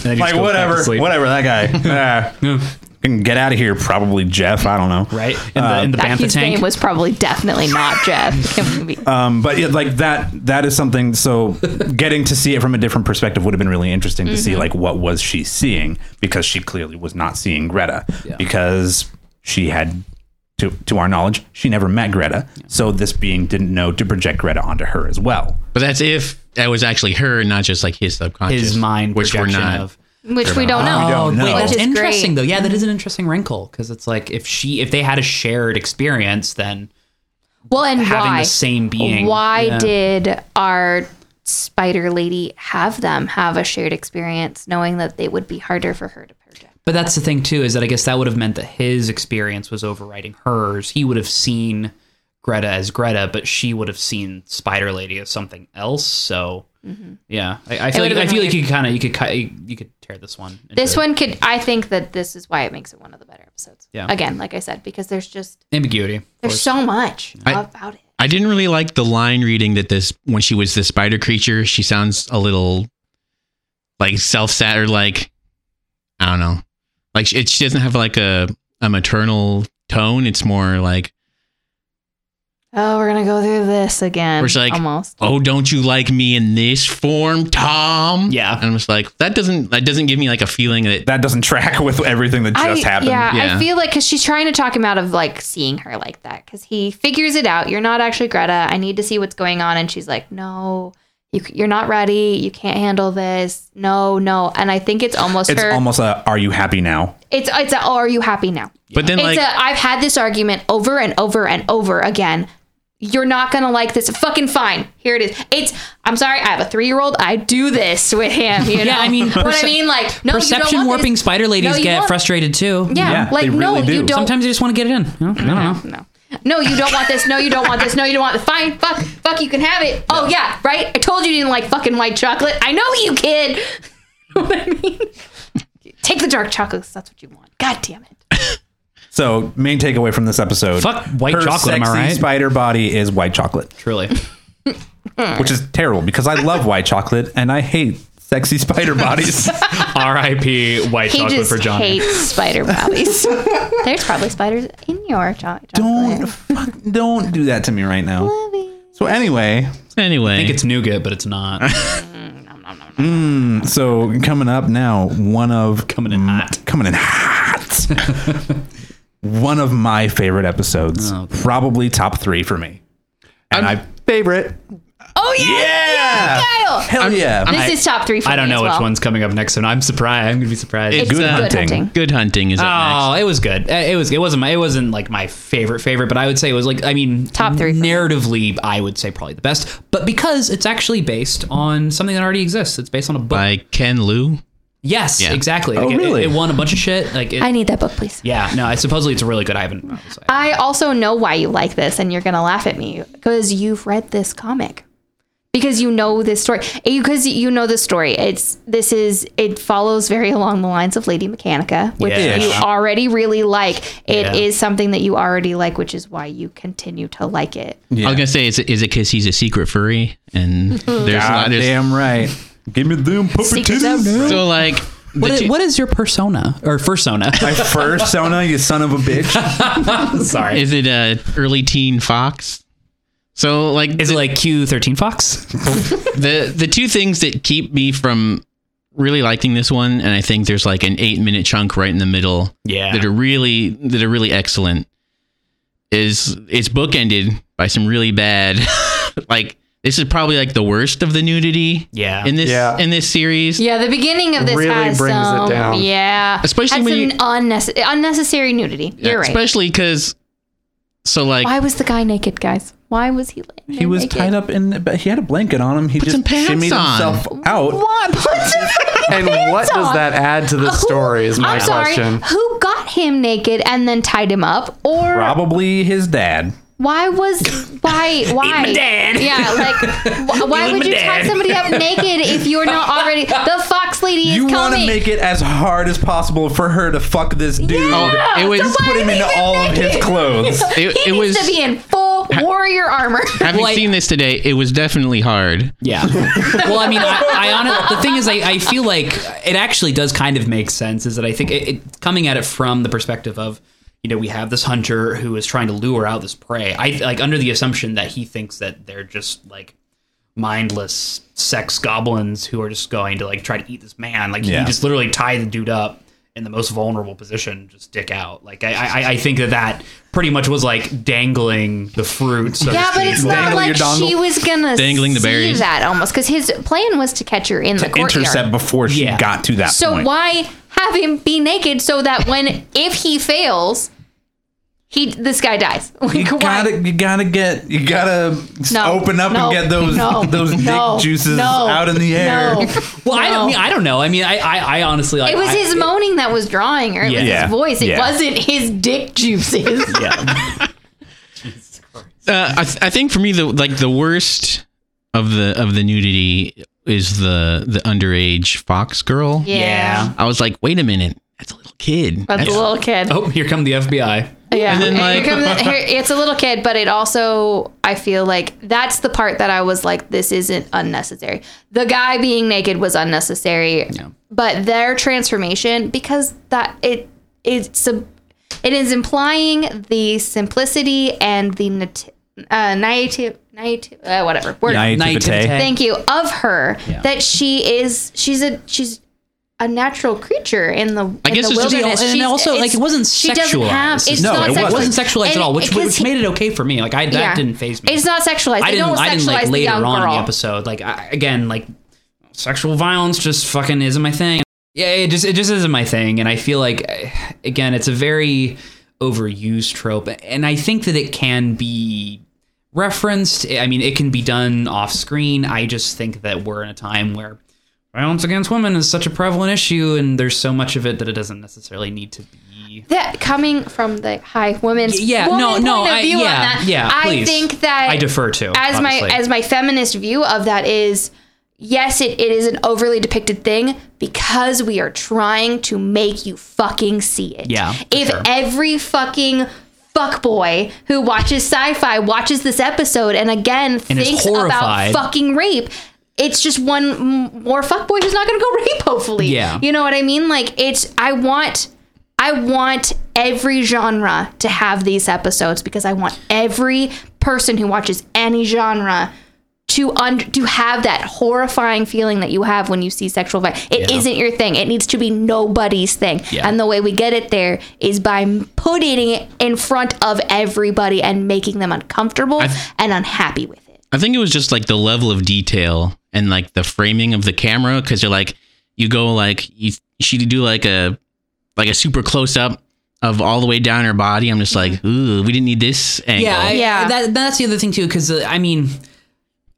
then he like goes back to whatever, sleep. whatever that guy. Ah, can get out of here. Probably Jeff. I don't know. Right in the in the That bantha his tank. name was probably definitely not Jeff. Can we be- Um, but yeah, like that that is something so getting to see it from a different perspective would have been really interesting to see like what was she seeing because she clearly was not seeing Greta because she had to to our knowledge she never met Greta so this being didn't know to project Greta onto her as well But that's if that was actually her, not just like his subconscious, his mind which we're not. of. Which we don't know. don't know. Wait, Which that's is interesting great. though. Yeah, that is an mm-hmm. interesting wrinkle because it's like if she if they had a shared experience, then Well, and having why? the same being. Why Yeah. did our spider lady have them have a shared experience, knowing that they would be harder for her to project? But that's the thing too, is that I guess that would have meant that his experience was overriding hers. He would have seen Greta as Greta, but she would have seen Spider Lady as something else. So Mm-hmm. yeah, I, I feel like I feel like you could kind of you could cut you could tear this one. This one could. I think that this is why it makes it one of the better episodes. Yeah. Again, like I said, because there's just ambiguity. there's so much I- about it. I didn't really like the line reading that this when she was the spider creature. She sounds a little like self sat or like I don't know, like she, she doesn't have like a a maternal tone. It's more like Oh, we're gonna go through this again. We're just like, almost. oh, don't you like me in this form, Tom? Yeah. and I'm just like that doesn't that doesn't give me like a feeling that that doesn't track with everything that just I, happened Yeah, Yeah. I feel like because she's trying to talk him out of like seeing her like that because he figures it out. You're not actually Greta. I need to see what's going on, and she's like, no. You, you're not ready. You can't handle this. No, no. And I think it's almost it's her. almost a are you happy now it's it's a, oh, are you happy now? But then It's like a, I've had this argument over and over and over again. You're not gonna like this. Fucking fine. Here it is. It's. I'm sorry. I have a three year old. I do this with him. You know? Yeah, I mean, what I mean, like, no, you don't Perception want warping this. spider ladies No, get won't. frustrated too. Yeah, Yeah, like they no, really you do. don't. Sometimes you just want to get it in. You know? I don't know. no. No, you don't want this. No, you don't want this. No, you don't want it. Fine. Fuck. Fuck. You can have it. Oh yeah, right. I told you you didn't like fucking white chocolate. I know you, kid. Know what I mean? Take the dark chocolates. That's what you want. God damn it. So main takeaway from this episode Fuck white her chocolate, am I sexy right? spider body is white chocolate Truly. which is terrible because I love white chocolate and I hate sexy spider bodies R.I.P. White He chocolate just for John. hates spider bodies. There's probably spiders in your cho- chocolate. don't fuck, don't do that to me right now. So anyway, anyway, I think it's nougat, but it's not. Mm, mm, so coming up now, one of Coming in hot. coming in hot. One of my favorite episodes, Oh, probably top three for me. And I Favorite. Oh yeah, Yeah! Kyle. hell yeah, This is top three for me. I don't me know as which well. one's coming up next, and I'm surprised. I'm gonna be surprised. It's good uh, hunting. hunting. Good hunting is up Oh, next. it was good. It was. It wasn't. My, it wasn't like my favorite favorite, but I would say it was like. I mean, Top three for me. narratively. I would say probably the best, but because it's actually based on something that already exists. It's based on a book. By Ken Liu. Yes, Yeah. exactly. Oh, Like, it- really? It, won a bunch of shit. Like, it, I need that book, please. yeah. No, I supposedly it's really good. I haven't. obviously. I also know why you like this, and you're gonna laugh at me because you've read this comic. Because you know this story, eh, because you know the story. It's this is it follows very along the lines of Lady Mechanika, which Yeah. you already really like. It is Yeah. something that you already like, which is why you continue to like it. I was gonna say, is it is it because he's a secret furry and there's a lot God there's damn right. Give me them puppy Secrets out titties. so like What the is, two- what is your persona or persona? My first Sona, you son of a bitch. Sorry. is it a early teen fox? So like Is it like Q13 Fox? the the two things that keep me from really liking this one, and I think there's like an eight minute chunk right in the middle Yeah. that are really that are really excellent. Is it's bookended by some really bad, like this is probably like the worst of the nudity Yeah. in this Yeah. in this series. Yeah, the beginning of this Really has brings it some, down. yeah, Especially had when some unnecessary, unnecessary nudity. You're right. Especially because, so like Why was the guy naked, guys? Why was he? laying He was naked? tied up in, but he had a blanket on him. He just some pants shimmied on. himself out. What? Put some And pants what does that add to the Who- story? Is my I'm sorry. question. Who got him naked and then tied him up? Or Probably his dad. Why was why why? dad. Yeah, like wh- why Eat would my you tie somebody up naked if you're not already? The fox lady is You want to coming. make it as hard as possible for her to fuck this dude. Yeah, oh, it was- so why Put him is he into even all of his clothes. it, He it needs was to be in full warrior armor. having Well, I- seen this today. It was definitely hard. Yeah. Well, I mean, I, I honest, the thing is, I, I feel like it actually does kind of make sense. Is that I think it, it coming at it from the perspective of, you know, we have this hunter who is trying to lure out this prey. I like under the assumption that he thinks that they're just like mindless sex goblins who are just going to like try to eat this man. Like Yeah. he just literally tie the dude up in the most vulnerable position, just dick out. Like I, I, I think that that pretty much was like dangling the fruit. So to Yeah, but it's not like she was gonna Dangling the see berries. that almost because his plan was to catch her in the courtyard. Intercept before she Yeah. got to that So point. why have him be naked so that when if he fails, he this guy dies? Like, You gotta, you gotta get, you gotta No, open up no, and get those, no, those dick juices no, out in the air. no. Well, I don't mean I don't know. I mean, I I, I honestly like It was I- his moaning that was drawing her. It was his voice. It Yeah. wasn't his dick juices. Yeah, Uh, I, th- I think for me the like the worst of the of the nudity is the the underage fox girl. Yeah. I was like, wait a minute, that's a little kid. That's a little kid. Oh, here come the FBI. Yeah, And then, like- here comes here- it's a little kid, but it also I feel like that's the part that I was like, this isn't unnecessary. The guy being naked was unnecessary, but their transformation because that it it's a, it is implying the simplicity and the nat- uh, naivete, naivete, uh, whatever word. Naivete. Thank you of her that she is she's a she's a natural creature in the in guess the it's just- wilderness. and She's- also like it's- it wasn't she doesn't have sexualized. it's No, not it sexualized. wasn't sexualized at And all, which because which made it okay for me. Like I that yeah. didn't phase me. It's not sexualized. I They didn't. don't I didn't sexualize like the later young on in the episode. Like I, again, like sexual violence just fucking isn't my thing. Yeah, it just it just isn't my thing, and I feel like eh, again, it's a very overused trope, and I think that it can be referenced. I mean, it can be done off screen. I just think that we're in a time where violence against women is such a prevalent issue, and there's so much of it that it doesn't necessarily need to be. That coming from the high women's Yeah, woman no, no, I- yeah, on that, yeah, I please. think that I defer to, as my as my feminist view of that is yes, it, it is an overly depicted thing because we are trying to make you fucking see it. Yeah, If sure. every fucking fuckboy who watches sci-fi watches this episode and again And thinks about fucking rape, it's just one more fuckboy who's not going to go rape. Hopefully, Yeah. You know what I mean? Like it's I want. I want every genre to have these episodes because I want every person who watches any genre to un- to have that horrifying feeling that you have when you see sexual violence. It Yeah. not your thing. It needs to be nobody's thing. Yeah. And the way we get it there is by putting it in front of everybody and making them uncomfortable and unhappy with it. I think it was just like the level of detail and like the framing of the camera because you're like you go like you she do like a like a super close up of all the way down her body. I'm just like, ooh, we didn't need this angle. Yeah, I, Yeah. That, that's the other thing too, because uh, I mean,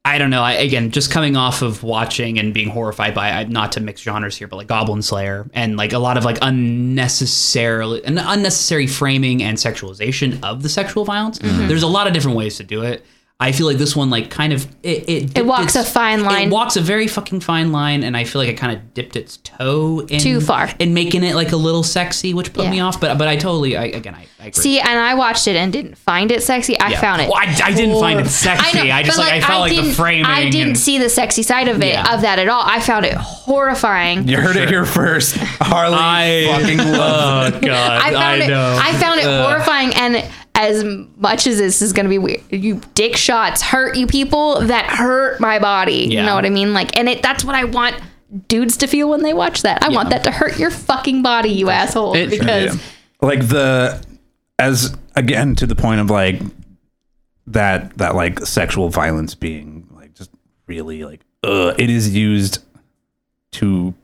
I don't know. I, again, just coming off of watching and being horrified by I- not to mix genres here, but like Goblin Slayer and like a lot of like unnecessarily an unnecessary framing and sexualization of the sexual violence. Mm-hmm. There's a lot of different ways to do it. I feel like this one like kind of it it, It walks a fine line. It walks a very fucking fine line, and I feel like it kind of dipped its toe in Too far. in making it like a little sexy, which put Yeah. me off. But but I totally I, again I, I agree. See, and I watched it and didn't find it sexy. I Yeah. found it. Well, I- I didn't find it sexy. I just, but, like, I felt like the didn't- framing I didn't and- see the sexy side of it Yeah. of that at all. I found it horrifying. You heard it here first. Harley I- fucking love. it. Oh, God, I found it. I found it horrifying, and as much as this is going to be weird, you dick shots hurt you people that hurt my body. You know what I mean? Like, and it that's what I want dudes to feel when they watch that. I want that to hurt your fucking body, you asshole. It- because Yeah. like the as again to the point of like that that like sexual violence being like just really like uh it is used to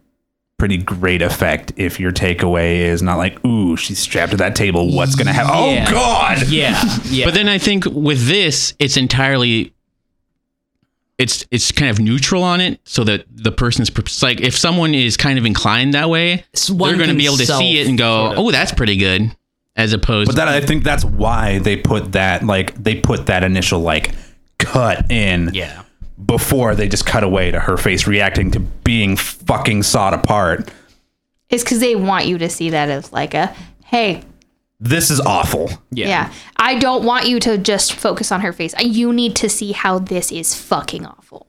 pretty great effect if your takeaway is not like ooh she's strapped to that table what's gonna happen oh, Yeah. oh god yeah, yeah. But then I think with this, it's entirely it's it's kind of neutral on it, so that the person's like if someone is kind of inclined that way, S- one they're going to be able to see it and go, "Oh, that's pretty good," as opposed. but that i think that's why they put that like they put that initial like cut in yeah. Before they just cut away to her face reacting to being fucking sawed apart it's because they want you to see that as like a hey. this is awful Yeah. yeah. I don't want you to just focus on her face. You need to see how this is fucking awful.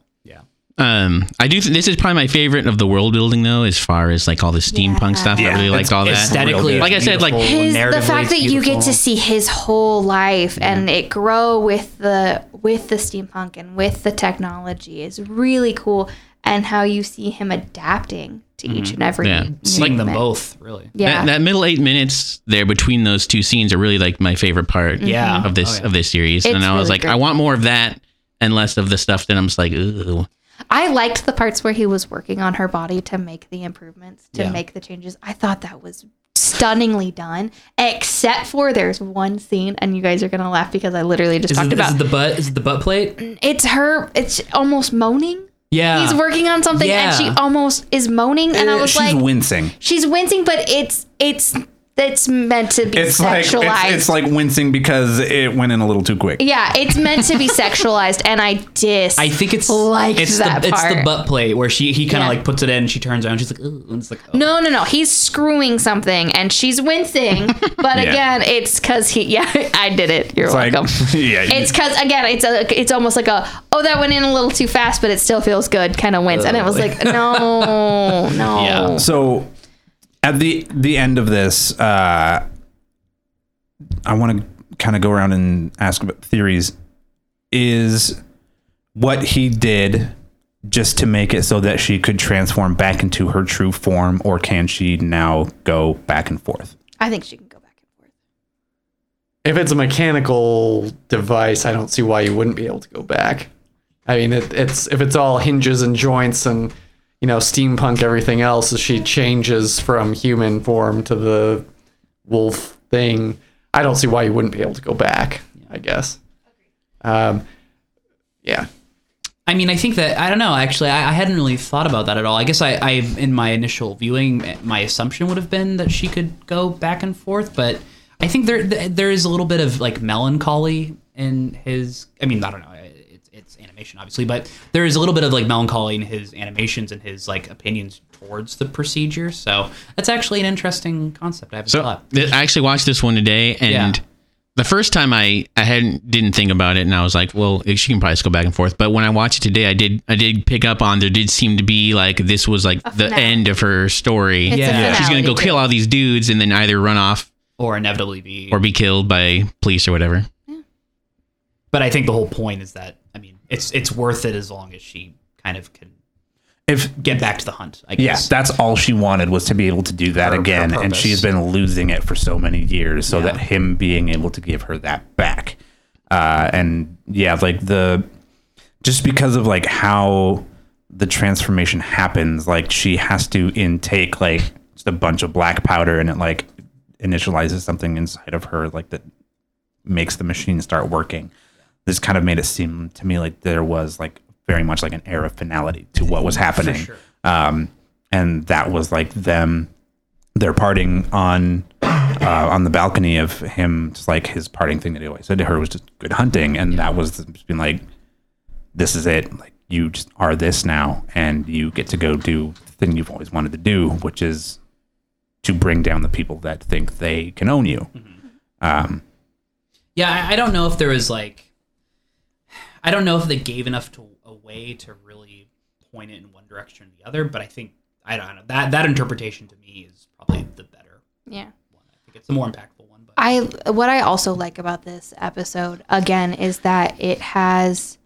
Um, I do. Th- this is probably my favorite of the world building, though, as far as like all the steampunk Yeah. stuff. I Yeah, really liked it's all that. Aesthetically, like I said, like beautiful, his the narratively, fact that you get beautiful. to see his whole life and it grow with the with the steampunk and with the technology is really cool and how you see him adapting to each and every Yeah. Seeing them movement. both, really. yeah that, that middle eight minutes there between those two scenes are really like my favorite part. Yeah. of this Oh, yeah. of this series, It's and I was really like, great. I want more of that and less of the stuff that I'm just like, ooh. I liked the parts where he was working on her body to make the improvements to Yeah. make the changes I thought that was stunningly done except for there's one scene and you guys are gonna laugh because I literally just Is talked it, about is it the butt? Is it the butt plate? it's her it's almost moaning Yeah. he's working on something and she almost is moaning and I Eh, was she's like she's wincing she's wincing but it's it's it's meant to be it's like sexualized it's, it's like wincing because it went in a little too quick yeah it's meant to be sexualized and I dis I think it's liked it's that the it's the butt plate where she he kind of Yeah. like puts it in. And she turns around. She's like, and it's like, oh. No, no, no. He's screwing something and she's wincing. But Yeah. again, it's because he, yeah, I did it. You're it's like welcome. yeah you- it's because, again, it's a, it's almost like a, oh, that went in a little too fast, but it still feels good kind of wince. And it was like, no, no. Yeah. so at the the end of this uh i want to kind of go around and ask about theories is what he did just to make it so that she could transform back into her true form or can she now go back and forth I think she can go back and forth. If it's a mechanical device, I don't see why you wouldn't be able to go back. I mean, it, it's if it's all hinges and joints and you know steampunk everything else, as she changes from human form to the wolf thing, I don't see why you wouldn't be able to go back. I guess. Um, yeah. I mean, I think that I don't know. Actually, I, I hadn't really thought about that at all. I guess I, I, in my initial viewing, my assumption would have been that she could go back and forth. But I think there, there is a little bit of like melancholy in his. I mean, I don't know. It's, it's animation, obviously, but there is a little bit of like melancholy in his animations and his like opinions towards the procedure. So that's actually an interesting concept. I haven't So thought. I actually watched this one today, and Yeah. the first time I I hadn't didn't think about it, and I was like, well, she can probably just go back and forth. But when I watched it today, I did I did pick up on there did seem to be like this was like the finale. end of her story. It's Yeah. she's gonna go kill all these dudes and then either run off Or inevitably be. or be killed by police or whatever. but I think the whole point is that I mean, it's it's worth it as long as she kind of can If get back to the hunt. I yeah, that's all she wanted was to be able to do that Her- her again, and she's been losing it for so many years. So that him being able to give her that back, uh, and yeah, like the just because of like how the transformation happens, like she has to intake like just a bunch of black powder, and it like initializes something inside of her, like that makes the machine start working. This kind of made it seem to me like there was like very much like an air of finality to what was happening. Um, and that was like them, they're parting on uh, on the balcony of him, just like his parting thing that he always said to her was just good hunting, and that was just being like, this is it, like you just are this now, and you get to go do the thing you've always wanted to do, which is to bring down the people that think they can own you. Um, Yeah, I, I don't know if there was like, I don't know if they gave enough to a way to really point it in one direction or the other. But I think I don't know that that interpretation to me is probably the better Yeah. one. I think it's the more impactful one. But I what I also like about this episode again is that it has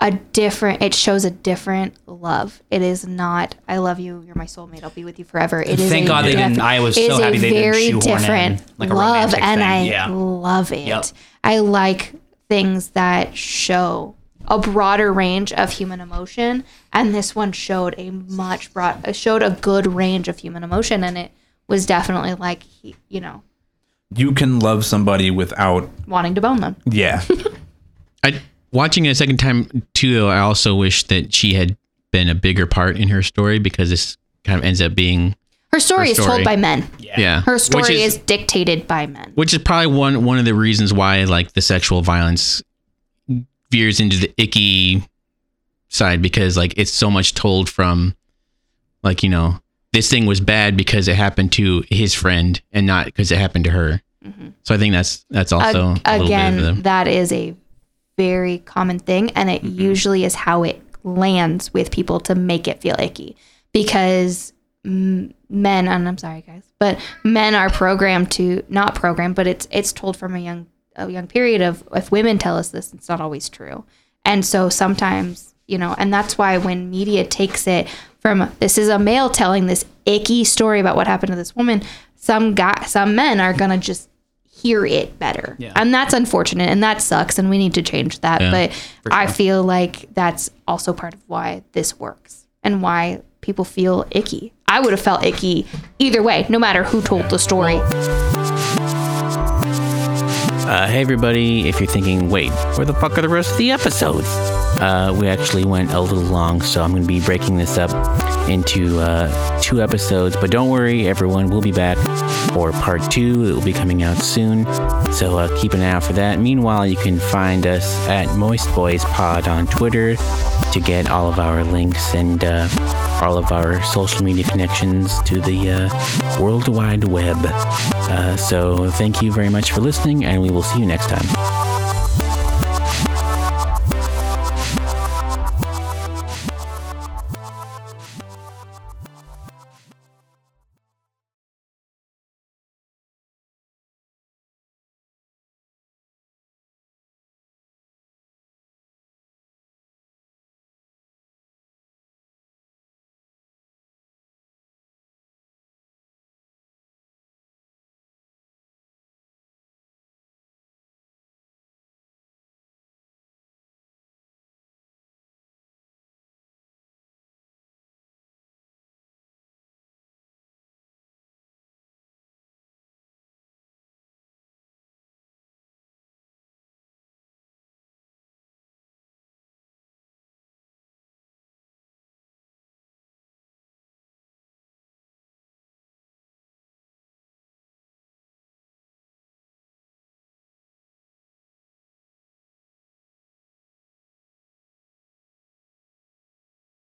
a different it shows a different love. It is not I love you, you're my soulmate, I'll be with you forever. It is Thank God they didn't- I was so happy they didn't very shoehorn in, different like, a love and thing. I Yeah. love it. Yep. I like things that show a broader range of human emotion and this one showed a much broad showed a good range of human emotion and it was definitely like he, you know you can love somebody without, wanting to bone them. yeah, I watching it a second time too. Though I also wish that she had been a bigger part in her story because this kind of ends up being Her story Her is told by men. yeah. Her story which is, dictated by men. which is probably one one of the reasons why like the sexual violence veers into the icky side because like it's so much told from like you know this thing was bad because it happened to his friend and not because it happened to her. So I think that's that's also Ag- a little again, bit of the, that is a very common thing, and it usually is how it lands with people to make it feel icky because mm, men, and I'm sorry guys, but men are programmed to not programmed, but it's it's told from a young a young period of if women tell us this, it's not always true, and so sometimes you know, and that's why when media takes it from this is a male telling this icky story about what happened to this woman, some guy, some men are gonna just hear it better. Yeah. And that's unfortunate and that sucks and we need to change that. Yeah, but I feel like that's also part of why this works and why people feel icky. I would have felt icky either way, no matter who told the story. Uh, hey, everybody. If you're thinking, wait, where the fuck are the rest of the episodes? Uh, we actually went a little long, so I'm going to be breaking this up into uh, two episodes. But don't worry, everyone, we'll be back for part two. It will be coming out soon. So uh, keep an eye out for that. Meanwhile, you can find us at Moist Boys Pod on Twitter to get all of our links and uh, all of our social media connections to the uh, World Wide Web. Uh, so thank you very much for listening, and we will see you next time.